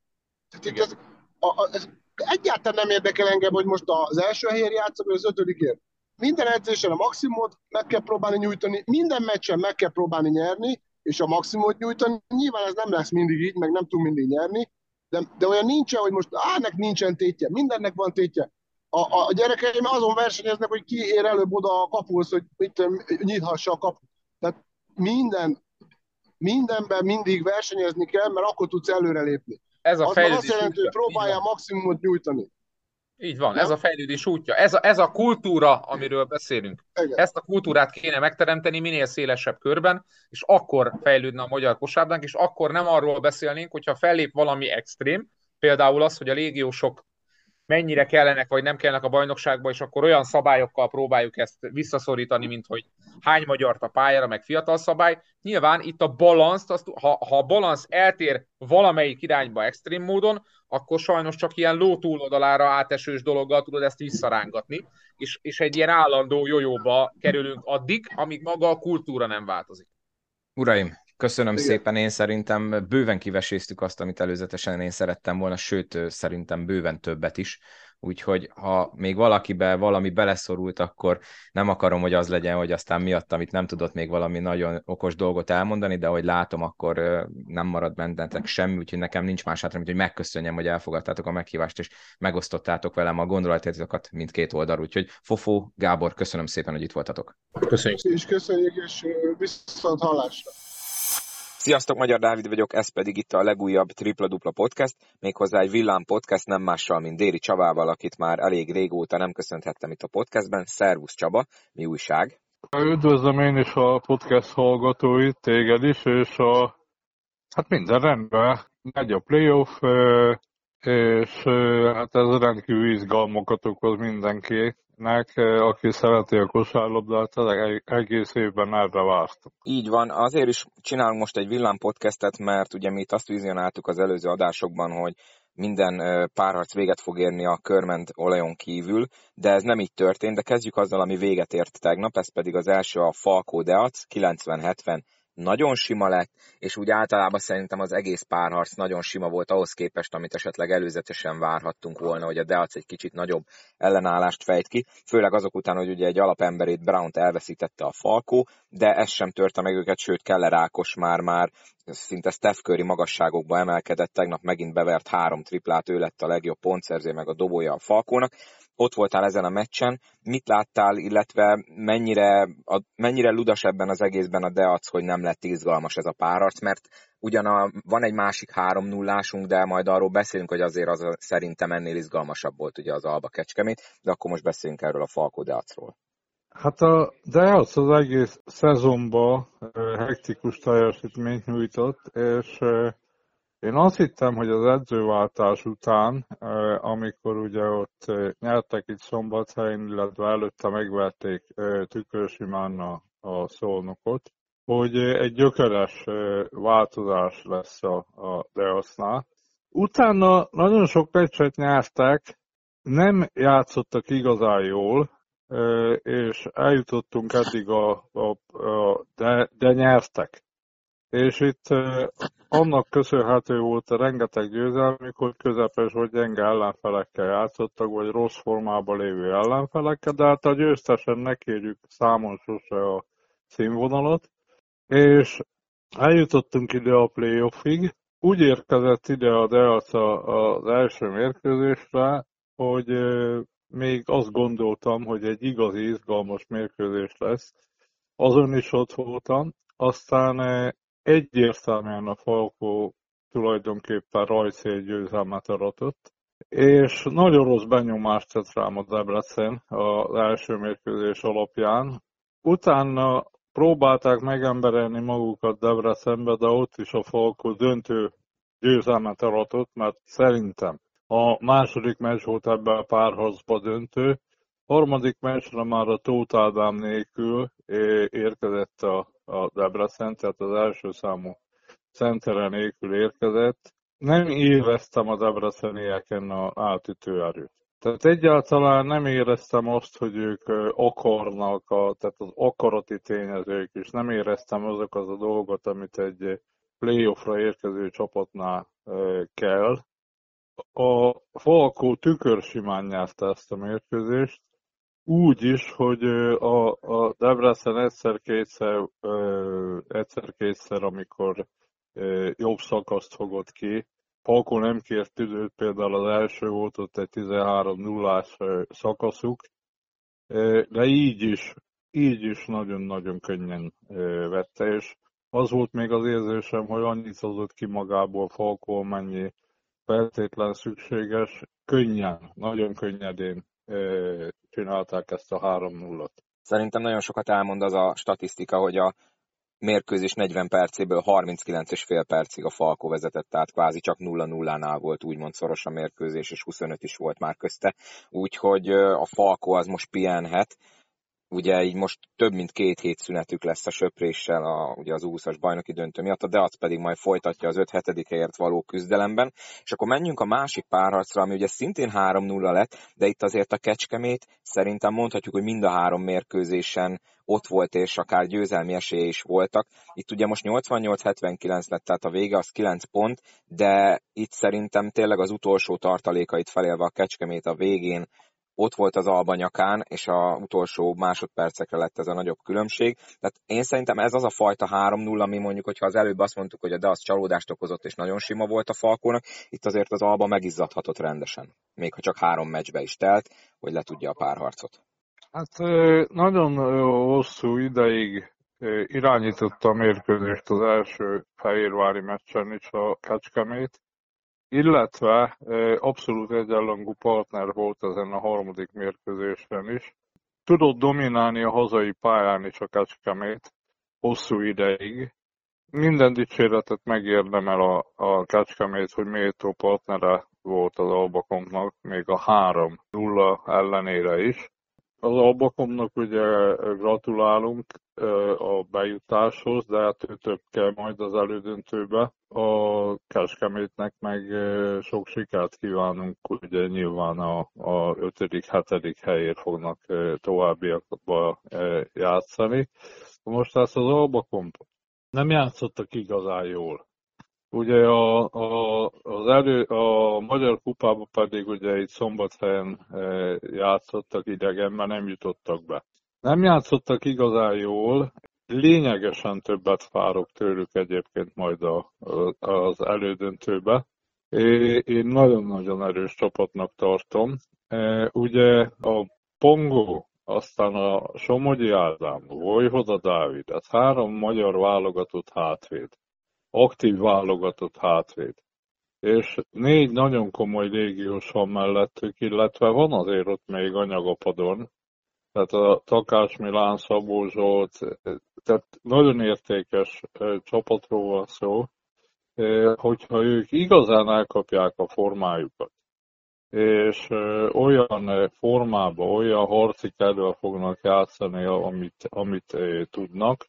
Tehát itt ez, a, a, ez egyáltalán nem érdekel engem, hogy most az első helyen játszom, vagy az ötödikért. Minden edzésen a maximumot meg kell próbálni nyújtani, minden meccsen meg kell próbálni nyerni, és a maximumot nyújtani. Nyilván ez nem lesz mindig így, meg nem tud mindig nyerni, de, de olyan nincsen, hogy most ánek nincsen tétje, mindennek van tétje. A, a gyerekeim azon versenyeznek, hogy ki ér előbb oda a kapuhoz, hogy mit, nyithassa a kaput. Tehát minden, mindenben mindig versenyezni kell, mert akkor tudsz előrelépni. Ez a Az fejlődés azt jelenti, hogy a maximumot nyújtani. Így van, Nem? ez a fejlődés útja. Ez a, ez a kultúra, amiről beszélünk. Igen. Ezt a kultúrát kéne megteremteni minél szélesebb körben, és akkor fejlődne a magyar kosárlabdánk, és akkor nem arról beszélnénk, hogyha fellép valami extrém, például az, hogy a légiósok mennyire kellenek vagy nem kellenek a bajnokságba, és akkor olyan szabályokkal próbáljuk ezt visszaszorítani, mint hogy hány magyart a pályára, meg fiatal szabály. Nyilván itt a balanszt, azt, ha, ha a balansz eltér valamelyik irányba extrém módon, akkor sajnos csak ilyen ló túloldalára átesős dologgal tudod ezt visszarángatni, és, és egy ilyen állandó jójóba kerülünk addig, amíg maga a kultúra nem változik. Uraim, köszönöm Igen. szépen, én szerintem bőven kiveséztük azt, amit előzetesen én szerettem volna, sőt, szerintem bőven többet is. Úgyhogy ha még valakibe valami beleszorult, akkor nem akarom, hogy az legyen, hogy aztán miatt, amit nem tudott még valami nagyon okos dolgot elmondani, de ahogy látom, akkor nem marad bennetek semmi, úgyhogy nekem nincs más hátra, mint hogy megköszönjem, hogy elfogadtátok a meghívást, és megosztottátok velem a gondolataitokat mindkét oldal. Úgyhogy Fofó, Gábor, köszönöm szépen, hogy itt voltatok. Köszönjük. És köszönjük, és viszont hallásra. Sziasztok, Magyar Dávid vagyok, ez pedig itt a legújabb Tripla Dupla Podcast, méghozzá egy villám podcast nem mással, mint Déri Csabával, akit már elég régóta nem köszönhettem itt a podcastben. Szervusz Csaba, mi újság? Üdvözlöm én is a podcast hallgatóit, téged is, és a, hát minden rendben. Megy a playoff, és hát ez rendkívül izgalmakat okoz mindenkinek, aki szereti a kosárlabdát, egész évben erre vártam. Így van, azért is csinálunk most egy villám podcastet, mert ugye mi itt azt vizionáltuk az előző adásokban, hogy minden párharc véget fog érni a körment olajon kívül, de ez nem így történt, de kezdjük azzal, ami véget ért tegnap, ez pedig az első a Falkó Deac, 90-70 nagyon sima lett, és úgy általában szerintem az egész párharc nagyon sima volt ahhoz képest, amit esetleg előzetesen várhattunk volna, hogy a Deac egy kicsit nagyobb ellenállást fejt ki, főleg azok után, hogy ugye egy alapemberét Brown-t elveszítette a Falkó, de ez sem törte meg őket, sőt Keller Ákos már-már szinte Steph Curry magasságokba emelkedett, tegnap megint bevert három triplát, ő lett a legjobb pontszerző, meg a dobója a Falkónak. Ott voltál ezen a meccsen, mit láttál, illetve mennyire, a, mennyire ludas ebben az egészben a Deac, hogy nem lett izgalmas ez a párharc, mert ugyan a, van egy másik három nullásunk, de majd arról beszélünk, hogy azért az szerintem ennél izgalmasabb volt ugye az Alba Kecskemét, de akkor most beszélünk erről a Falkó Deacról. Hát a Deac az egész szezonban hektikus teljesítményt nyújtott, és én azt hittem, hogy az edzőváltás után, amikor ugye ott nyertek itt Szombathelyen, illetve előtte megverték ö, Tükörsimán a, szolnokot, hogy egy gyökeres változás lesz a, a Deacnál. Utána nagyon sok meccset nyertek, nem játszottak igazán jól, és eljutottunk eddig a, a, a de, de nyertek. És itt annak köszönhető volt a rengeteg győzelmük, hogy közepes vagy gyenge ellenfelekkel játszottak, vagy rossz formában lévő ellenfelekkel, de hát a győztesen ne kérjük számon sose a színvonalat. És eljutottunk ide a playoffig. Úgy érkezett ide a Deac az első mérkőzésre, hogy még azt gondoltam, hogy egy igazi izgalmas mérkőzés lesz. Azon is ott voltam. Aztán egyértelműen a Falkó tulajdonképpen rajszél győzelmet aratott, és nagyon rossz benyomást tett rám a Debrecen az első mérkőzés alapján. Utána próbálták megemberelni magukat Debrecenbe, de ott is a Falkó döntő győzelmet aratott, mert szerintem a második meccs volt ebben a párharcba döntő. Harmadik meccsre már a Tóth Ádám nélkül érkezett a, a Debrecen, tehát az első számú centere nélkül érkezett. Nem éreztem a debrecenieken a átütő erőt. Tehát egyáltalán nem éreztem azt, hogy ők ö, akarnak, a, tehát az akarati tényezők is. Nem éreztem azokat a dolgot, amit egy playoffra érkező csapatnál kell. A Falkó tükörsimán nyerte ezt a mérkőzést, úgy is, hogy a, a Debrecen egyszer-kétszer, egyszer-kétszer, amikor jobb szakaszt fogott ki, Falkó nem kért időt, például az első volt ott egy 13-0-ás szakaszuk, de így is, így is nagyon-nagyon könnyen vette, és az volt még az érzésem, hogy annyit hozott ki magából Falkó, mennyi feltétlen szükséges, könnyen, nagyon könnyedén csinálták ezt a 3-0-at. Szerintem nagyon sokat elmond az a statisztika, hogy a mérkőzés 40 percéből 39,5 percig a Falko vezetett, tehát kvázi csak 0-0-nál volt úgymond szoros a mérkőzés, és 25 is volt már közte. Úgyhogy a Falko az most pihenhet, ugye így most több mint két hét szünetük lesz a söpréssel a, ugye az 20-as bajnoki döntő miatt, a Deac pedig majd folytatja az 5-7. helyért való küzdelemben. És akkor menjünk a másik párharcra, ami ugye szintén 3-0 lett, de itt azért a Kecskemét szerintem mondhatjuk, hogy mind a három mérkőzésen ott volt, és akár győzelmi esélye is voltak. Itt ugye most 88-79 lett, tehát a vége az 9 pont, de itt szerintem tényleg az utolsó tartalékait felélve a Kecskemét a végén ott volt az alba nyakán, és a utolsó másodpercekre lett ez a nagyobb különbség. Tehát én szerintem ez az a fajta 3-0, ami mondjuk, hogyha az előbb azt mondtuk, hogy a DASZ csalódást okozott, és nagyon sima volt a Falkónak, itt azért az alba megizzadhatott rendesen. Még ha csak három meccsbe is telt, hogy le tudja a párharcot. Hát nagyon hosszú ideig irányította a mérkőzést az első Fehérvári meccsen is a Kecskemét, illetve abszolút egyenlangú partner volt ezen a harmadik mérkőzésen is. Tudott dominálni a hazai pályán is a Kecskemét hosszú ideig. Minden dicséretet megérdemel a, a Kecskemét, hogy méltó partnere volt az Albakomnak, még a 3-0 ellenére is. Az Albakomnak ugye gratulálunk a bejutáshoz, de hát ő több kell majd az elődöntőbe. A Keskemétnek meg sok sikert kívánunk, ugye nyilván a, a 5.-7. helyért fognak továbbiakba játszani. Most ezt az Albakom nem játszottak igazán jól. Ugye a, a, az elő, a Magyar Kupában pedig ugye itt szombathelyen játszottak idegenben, nem jutottak be. Nem játszottak igazán jól, lényegesen többet várok tőlük egyébként majd a, az elődöntőbe. Én nagyon-nagyon erős csapatnak tartom. Ugye a Pongo, aztán a Somogyi Ádám, Vojvoda Dávid, ez három magyar válogatott hátvéd aktív válogatott hátvéd. És négy nagyon komoly légiós van mellettük, illetve van azért ott még anyagapadon, tehát a Takás Milán, Szabó Zsolt, tehát nagyon értékes csapatról van szó, hogyha ők igazán elkapják a formájukat, és olyan formába, olyan harci kedvel fognak játszani, amit, amit tudnak,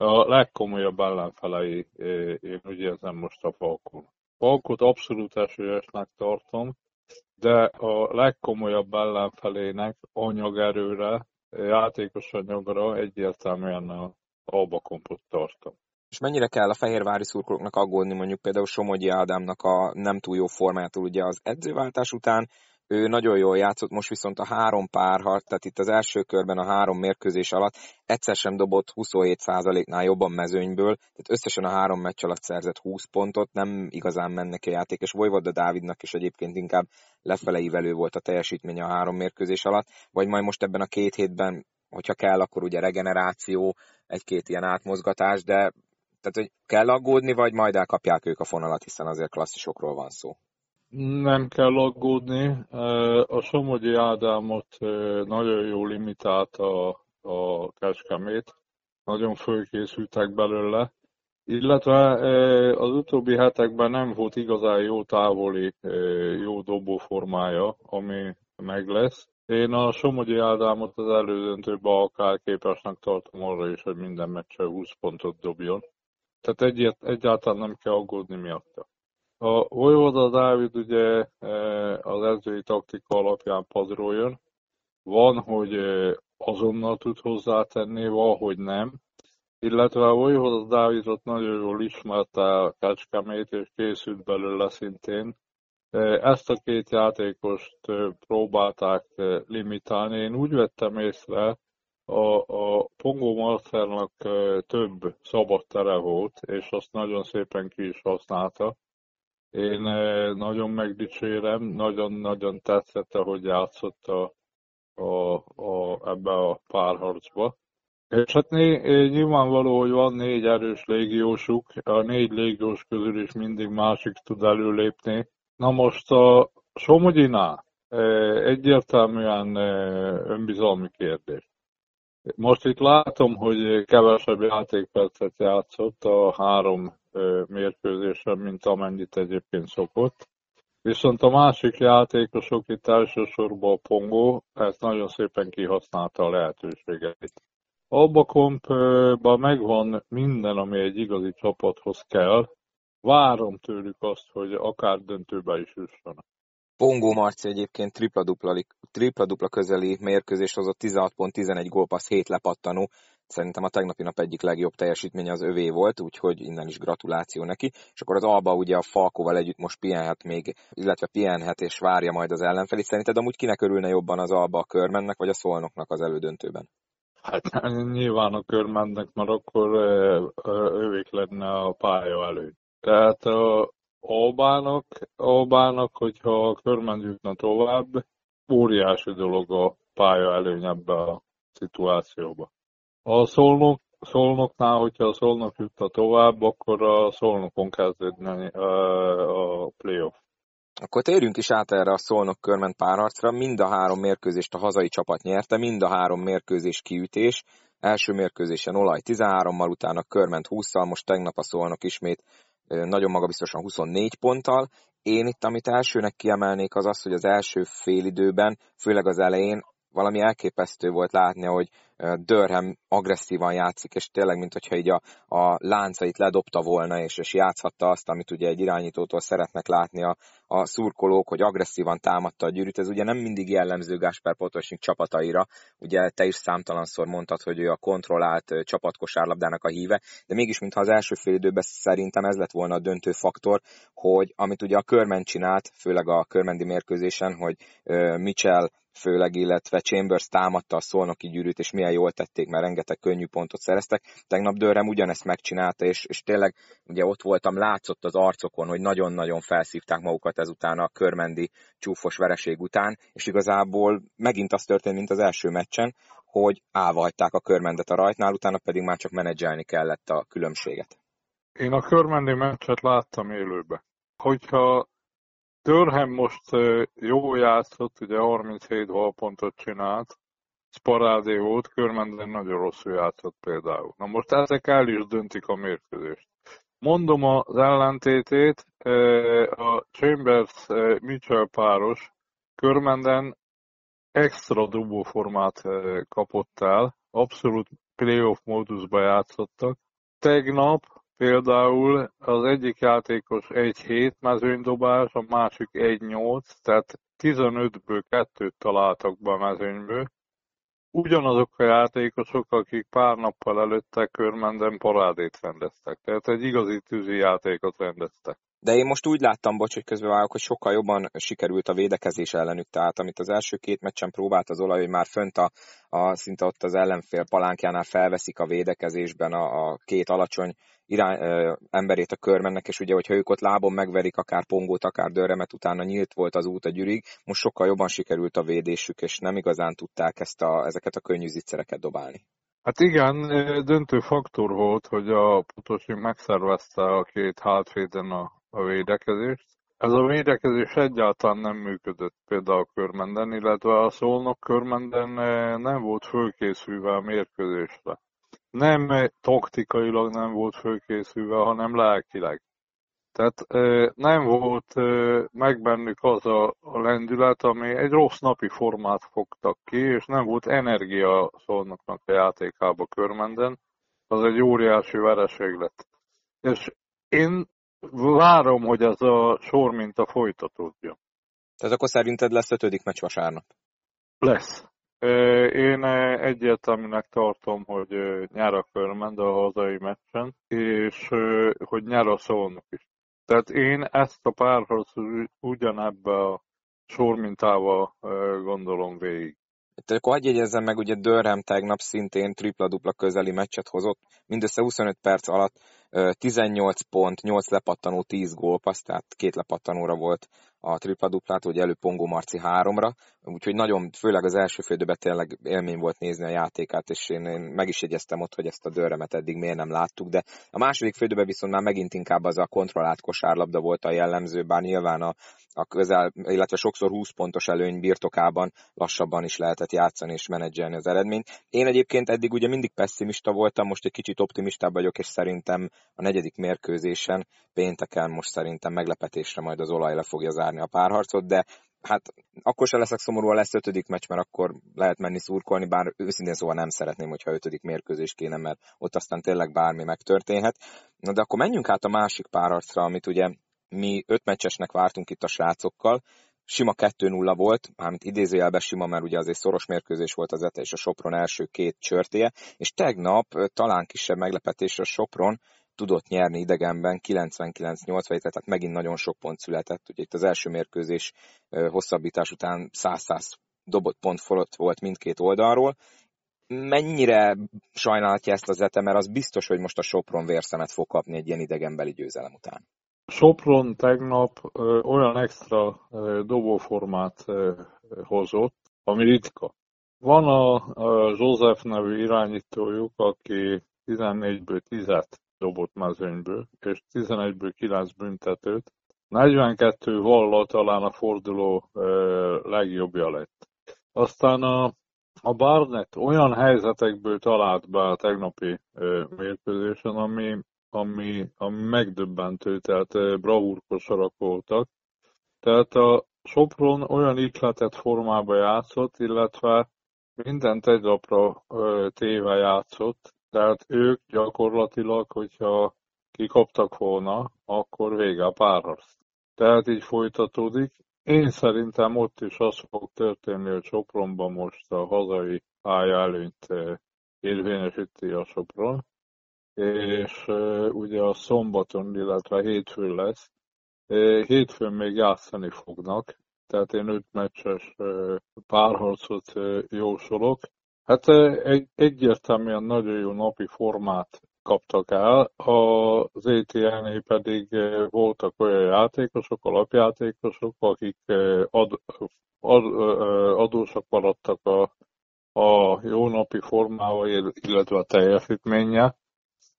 a legkomolyabb ellenfelei, én úgy érzem most a Falkon. Falkot abszolút esélyesnek tartom, de a legkomolyabb ellenfelének anyagerőre, játékos anyagra egyértelműen a Albakompot tartom. És mennyire kell a fehérvári szurkolóknak aggódni mondjuk például Somogyi Ádámnak a nem túl jó formájától ugye az edzőváltás után, ő nagyon jól játszott, most viszont a három párharc, tehát itt az első körben a három mérkőzés alatt egyszer sem dobott 27%-nál jobban mezőnyből, tehát összesen a három meccs alatt szerzett 20 pontot, nem igazán mennek a játék, és Vojvoda Dávidnak is egyébként inkább lefeleivelő volt a teljesítménye a három mérkőzés alatt, vagy majd most ebben a két hétben, hogyha kell, akkor ugye regeneráció, egy-két ilyen átmozgatás, de tehát, hogy kell aggódni, vagy majd elkapják ők a fonalat, hiszen azért klasszisokról van szó. Nem kell aggódni. A Somogyi Ádámot nagyon jól limitálta a Kecskemét. Nagyon fölkészültek belőle. Illetve az utóbbi hetekben nem volt igazán jó távoli, jó dobóformája, ami meg lesz. Én a Somogyi Ádámot az elődöntőben akár képesnek tartom arra is, hogy minden meccsen 20 pontot dobjon. Tehát egyet, egyáltalán nem kell aggódni miatta. A Vojvoda Dávid ugye e, az edzői taktika alapján padról jön. Van, hogy e, azonnal tud hozzátenni, van, hogy nem. illetve Vojvoda Dávidot nagyon jól ismerte a Kecskemét, és készült belőle szintén. Ezt a két játékost próbálták limitálni. Én úgy vettem észre, a, a Pongó Marcelnak több szabad tere volt, és azt nagyon szépen ki is használta. Én nagyon megdicsérem, nagyon-nagyon tetszett, ahogy játszott a, a, a, ebbe a párharcba. És hát né, nyilvánvaló, hogy van négy erős légiósuk, a négy légiós közül is mindig másik tud előlépni. Na most a Somogyinál egyértelműen önbizalmi kérdés. Most itt látom, hogy kevesebb játékpercet játszott a három mérkőzésen, mint amennyit egyébként szokott. Viszont a másik játékosok itt elsősorban a Pongó, ezt nagyon szépen kihasználta a lehetőségeit. Abba kompban megvan minden, ami egy igazi csapathoz kell. Várom tőlük azt, hogy akár döntőbe is jussanak. Pongó Marci egyébként tripla-dupla, tripla-dupla közeli mérkőzés hozott 16 pont, 11 gólpassz, 7 lepattanó. Szerintem a tegnapi nap egyik legjobb teljesítménye az övé volt, úgyhogy innen is gratuláció neki. És akkor az Alba ugye a Falkóval együtt most pihenhet még, illetve pihenhet és várja majd az ellenfelét. Szerinted amúgy kinek örülne jobban az Alba a körmennek, vagy a Szolnoknak az elődöntőben? Hát nyilván a körmennek, mert akkor ővék lenne a pálya előtt. Tehát a Albának, Albának, hogyha a körmen jutna tovább, óriási dolog a pálya előny ebbe a szituációba. A szolnok, szolnoknál, hogyha a szolnok jutna tovább, akkor a szolnokon kezdődne a playoff. Akkor térjünk is át erre a Szolnok körment párharcra. Mind a három mérkőzést a hazai csapat nyerte, mind a három mérkőzés kiütés. Első mérkőzésen olaj 13-mal, utána körment 20-szal, most tegnap a Szolnok ismét nagyon magabiztosan 24 ponttal. Én itt, amit elsőnek kiemelnék, az az, hogy az első félidőben, főleg az elején valami elképesztő volt látni, hogy Dörhem agresszívan játszik, és tényleg, mint hogyha így a, a láncait ledobta volna, és, és játszhatta azt, amit ugye egy irányítótól szeretnek látni a, a szurkolók, hogy agresszívan támadta a gyűrűt. Ez ugye nem mindig jellemző Gásper Potosnik csapataira. Ugye te is számtalanszor mondtad, hogy ő a kontrollált csapatkosárlabdának a híve, de mégis, mintha az első fél időben szerintem ez lett volna a döntő faktor, hogy amit ugye a körment csinált, főleg a körmendi mérkőzésen, hogy Mitchell főleg, illetve Chambers támadta a szolnoki gyűrűt, és milyen jól tették, mert rengeteg könnyű pontot szereztek. Tegnap Dörrem ugyanezt megcsinálta, és, és tényleg ugye ott voltam, látszott az arcokon, hogy nagyon-nagyon felszívták magukat ezután a körmendi csúfos vereség után, és igazából megint az történt, mint az első meccsen, hogy állva hagyták a körmendet a rajtnál, utána pedig már csak menedzselni kellett a különbséget. Én a körmendi meccset láttam élőbe. Hogyha Durham most jó játszott, ugye 37 pontot csinált, Sparádé volt, Körmenden nagyon rosszul játszott például. Na most ezek el is döntik a mérkőzést. Mondom az ellentétét, a Chambers-Mitchell páros Körmenden extra dubó formát kapott el, abszolút playoff módusba játszottak. Tegnap Például az egyik játékos 1-7 mezőnydobás, a másik 1-8, tehát 15-ből kettőt találtak be a mezőnyből. Ugyanazok a játékosok, akik pár nappal előtte körmenden parádét rendeztek. Tehát egy igazi tűzi játékot rendeztek. De én most úgy láttam, bocs, hogy közbevágok, hogy sokkal jobban sikerült a védekezés ellenük. Tehát amit az első két meccsen próbált az olaj, hogy már fönt a, a szinte ott az ellenfél palánkjánál felveszik a védekezésben a, a két alacsony irány, ö, emberét a körmennek, és ugye, hogyha ők ott lábon megverik akár pongót, akár dörremet, utána nyílt volt az út a gyűrig, most sokkal jobban sikerült a védésük, és nem igazán tudták ezt a, ezeket a könnyű zicsereket dobálni. Hát igen, döntő faktor volt, hogy a Potosi megszervezte a két hátvéden a, a védekezést. Ez a védekezés egyáltalán nem működött például körmenden, illetve a szolnok körmenden nem volt fölkészülve a mérkőzésre nem taktikailag nem volt fölkészülve, hanem lelkileg. Tehát nem volt meg bennük az a lendület, ami egy rossz napi formát fogtak ki, és nem volt energia szolnoknak a játékába körmenden. Az egy óriási vereség lett. És én várom, hogy ez a sor minta folytatódjon. Tehát akkor szerinted lesz ötödik meccs vasárnap? Lesz. Én egyértelműnek tartom, hogy nyer a Körmend a hazai meccsen, és hogy nyer a Szolnok is. Tehát én ezt a párharcot ugyanebbe a sormintával gondolom végig. Itt akkor hagyj jegyezzem meg, ugye Dörrem tegnap szintén tripla-dupla közeli meccset hozott, mindössze 25 perc alatt 18 pont, 8 lepattanó, 10 gólpassz, tehát két lepattanóra volt a tripla-duplát, ugye elő Pongó Marci háromra, úgyhogy nagyon, főleg az első fődőben tényleg élmény volt nézni a játékát, és én, én meg is jegyeztem ott, hogy ezt a dörremet eddig miért nem láttuk, de a második fődőben viszont már megint inkább az a kontrollált kosárlabda volt a jellemző, bár nyilván a, a közel, illetve sokszor 20 pontos előny birtokában lassabban is lehetett játszani és menedzselni az eredményt. Én egyébként eddig ugye mindig pessimista voltam, most egy kicsit optimistább vagyok, és szerintem a negyedik mérkőzésen pénteken most szerintem meglepetésre majd az olaj le fogja zárni a párharcot, de hát akkor se leszek szomorú, ha lesz ötödik meccs, mert akkor lehet menni szurkolni, bár őszintén szóval nem szeretném, hogyha ötödik mérkőzés kéne, mert ott aztán tényleg bármi megtörténhet. Na de akkor menjünk át a másik párharcra, amit ugye mi öt meccsesnek vártunk itt a srácokkal, sima 2-0 volt, mármint idézőjelben sima, mert ugye azért szoros mérkőzés volt az ETE és a Sopron első két csörtéje, és tegnap talán kisebb meglepetésre a Sopron tudott nyerni idegenben 99-80, tehát megint nagyon sok pont született. Ugye itt az első mérkőzés hosszabbítás után 100-100 dobott pont fölött volt mindkét oldalról. Mennyire sajnálhatja ezt az ETE, mert az biztos, hogy most a Sopron vérszemet fog kapni egy ilyen idegenbeli győzelem után. Sopron tegnap olyan extra dobóformát hozott, ami ritka. Van a, József nevű irányítójuk, aki 14-ből 10-et dobott mezőnyből, és 11-ből 9 büntetőt. 42 vallal talán a forduló legjobbja lett. Aztán a, a Barnett olyan helyzetekből talált be a tegnapi mérkőzésen, ami ami, ami megdöbbentő, tehát bravúrkosarak voltak. Tehát a Sopron olyan ikletet formába játszott, illetve mindent egy lapra téve játszott, tehát ők gyakorlatilag, hogyha kikaptak volna, akkor vége a párharc. Tehát így folytatódik. Én szerintem ott is az fog történni, hogy Sopronban most a hazai pálya előnyt érvényesíti a Sopron, és ugye a szombaton, illetve hétfőn lesz. Hétfőn még játszani fognak, tehát én öt meccses párharcot jósolok. Hát egy, egyértelműen nagyon jó napi formát kaptak el, az ETN pedig voltak olyan játékosok, alapjátékosok, akik ad, ad, adósak maradtak a, a jó napi formával, illetve a teljesítménye.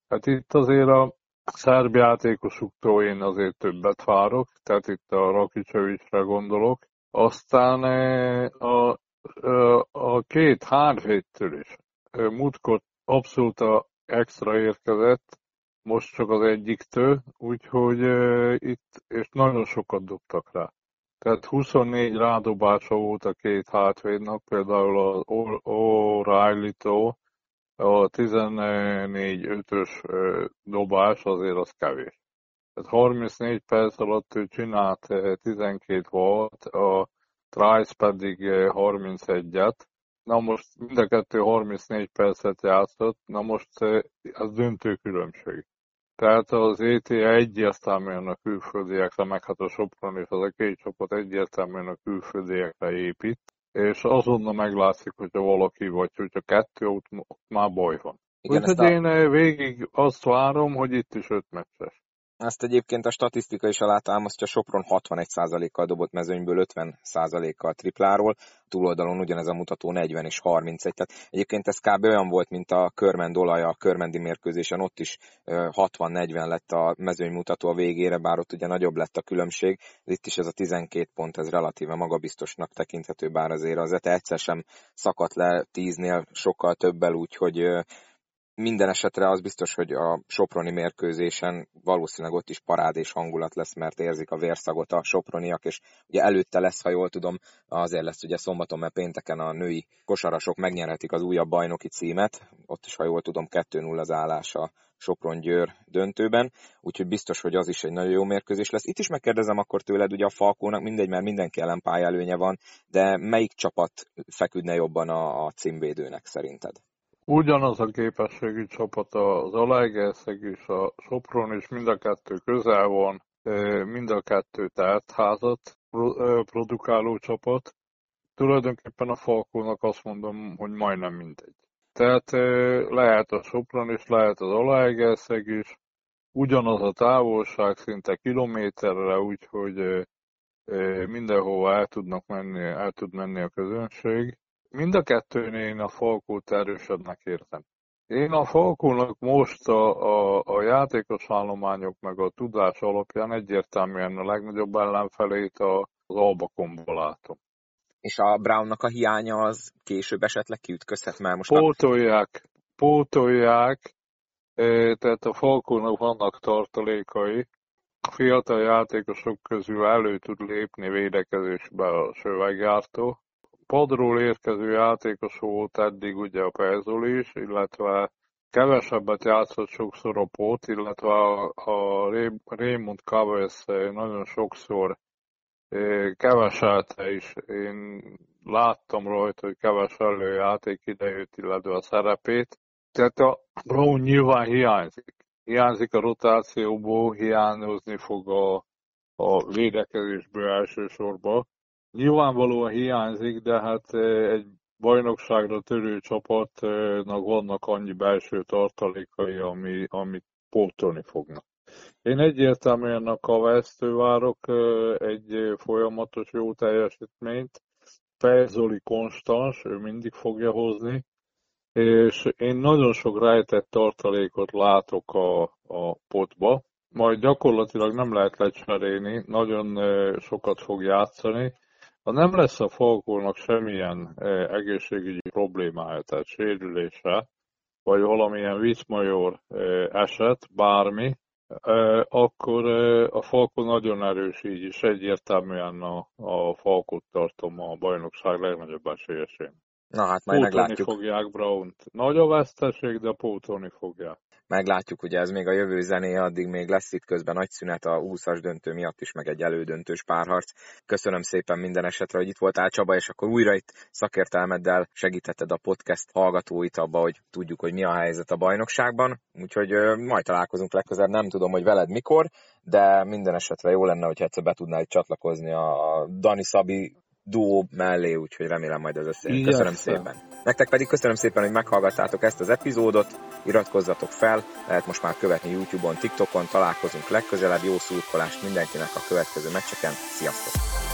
Hát itt azért a szerb játékosuktól én azért többet várok, tehát itt a Rakicsevicsre gondolok. Aztán e, a, a, a két hárvéttől is. E, múltkor abszolút extra érkezett, most csak az egyiktől, úgyhogy e, itt, és nagyon sokat dobtak rá. Tehát 24 rádobása volt a két hátvédnak, például az O'Reilly-tól, a 14-5-ös dobás azért az kevés. Tehát 34 perc alatt ő csinált 12 volt, a Trice pedig 31-et. Na most mind a kettő 34 percet játszott, na most ez döntő különbség. Tehát az ET egyértelműen a külföldiekre, meg hát a Sopron és az a két csapat egyértelműen a külföldiekre épít és azonnal meglátszik, hogyha valaki vagy, hogyha kettő, ott, ott már baj van. Igen, Úgyhogy a... én eh, végig azt várom, hogy itt is öt meccses. Ezt egyébként a statisztika is alátámasztja, Sopron 61%-kal dobott mezőnyből 50%-kal tripláról, túloldalon ugyanez a mutató 40 és 31. Tehát egyébként ez kb. olyan volt, mint a körmend olaja a körmendi mérkőzésen, ott is 60-40 lett a mezőny mutató a végére, bár ott ugye nagyobb lett a különbség. Itt is ez a 12 pont, ez relatíve magabiztosnak tekinthető, bár azért az ETE egyszer sem szakadt le 10-nél sokkal többel, úgyhogy minden esetre az biztos, hogy a Soproni mérkőzésen valószínűleg ott is parádés hangulat lesz, mert érzik a vérszagot a Soproniak, és ugye előtte lesz, ha jól tudom, azért lesz ugye szombaton, mert pénteken a női kosarasok megnyerhetik az újabb bajnoki címet, ott is, ha jól tudom, 2-0 az állása Sopron-Győr döntőben, úgyhogy biztos, hogy az is egy nagyon jó mérkőzés lesz. Itt is megkérdezem akkor tőled, ugye a Falkónak mindegy, mert mindenki ellen pályelőnye van, de melyik csapat feküdne jobban a, a címvédőnek szerinted? Ugyanaz a képességű csapat az Alegerszeg és a Sopron, és mind a kettő közel van, mind a kettő tertházat produkáló csapat. Tulajdonképpen a Falkónak azt mondom, hogy majdnem mindegy. Tehát lehet a Sopron és lehet az Alegerszeg is, ugyanaz a távolság, szinte kilométerre, úgyhogy mindenhova el tudnak menni, el tud menni a közönség. Mind a kettőnél én a Falkót erősebbnek értem. Én a Falkónak most a, a, a játékos állományok meg a tudás alapján egyértelműen a legnagyobb ellenfelét a, az Albakomból látom. És a Brownnak a hiánya az később esetleg kiütközhet már most? Pótolják, a... pótolják, tehát a Falkónak vannak tartalékai, a fiatal játékosok közül elő tud lépni védekezésbe a szövegjártó, padról érkező játékos volt eddig ugye a Perzol is, illetve kevesebbet játszott sokszor a Pot, illetve a, a Raymond Cavez nagyon sokszor keveset is én láttam rajta, hogy keves előjáték idejét, illetve a szerepét. Tehát a Brown nyilván hiányzik. Hiányzik a rotációból, hiányozni fog a, a védekezésből elsősorban. Nyilvánvalóan hiányzik, de hát egy bajnokságra törő csapatnak vannak annyi belső tartalékai, ami, amit pótolni fognak. Én egyértelműen a Kavesztő várok egy folyamatos jó teljesítményt. Perzoli konstans, ő mindig fogja hozni, és én nagyon sok rejtett tartalékot látok a, a potba, majd gyakorlatilag nem lehet lecserélni, nagyon sokat fog játszani, ha nem lesz a Falkónak semmilyen eh, egészségügyi problémája, tehát sérülése, vagy valamilyen viszmajor eh, eset, bármi, eh, akkor a Falkó nagyon erős így is, egyértelműen a, a Falkót tartom a bajnokság legnagyobb esélyesén. Na hát majd pótolni meglátjuk. fogják Brown-t. Nagy a veszteség, de pótolni fogják meglátjuk, ugye ez még a jövő zené, addig még lesz itt közben nagy szünet a 20-as döntő miatt is, meg egy elődöntős párharc. Köszönöm szépen minden esetre, hogy itt voltál Csaba, és akkor újra itt szakértelmeddel segítetted a podcast hallgatóit abba, hogy tudjuk, hogy mi a helyzet a bajnokságban. Úgyhogy majd találkozunk legközelebb, nem tudom, hogy veled mikor, de minden esetre jó lenne, hogy egyszer be tudnál csatlakozni a Dani Szabi duó mellé, úgyhogy remélem majd ez összejön. Köszönöm szépen. Nektek pedig köszönöm szépen, hogy meghallgattátok ezt az epizódot, iratkozzatok fel, lehet most már követni YouTube-on, TikTokon, találkozunk legközelebb, jó szurkolást mindenkinek a következő meccseken, sziasztok!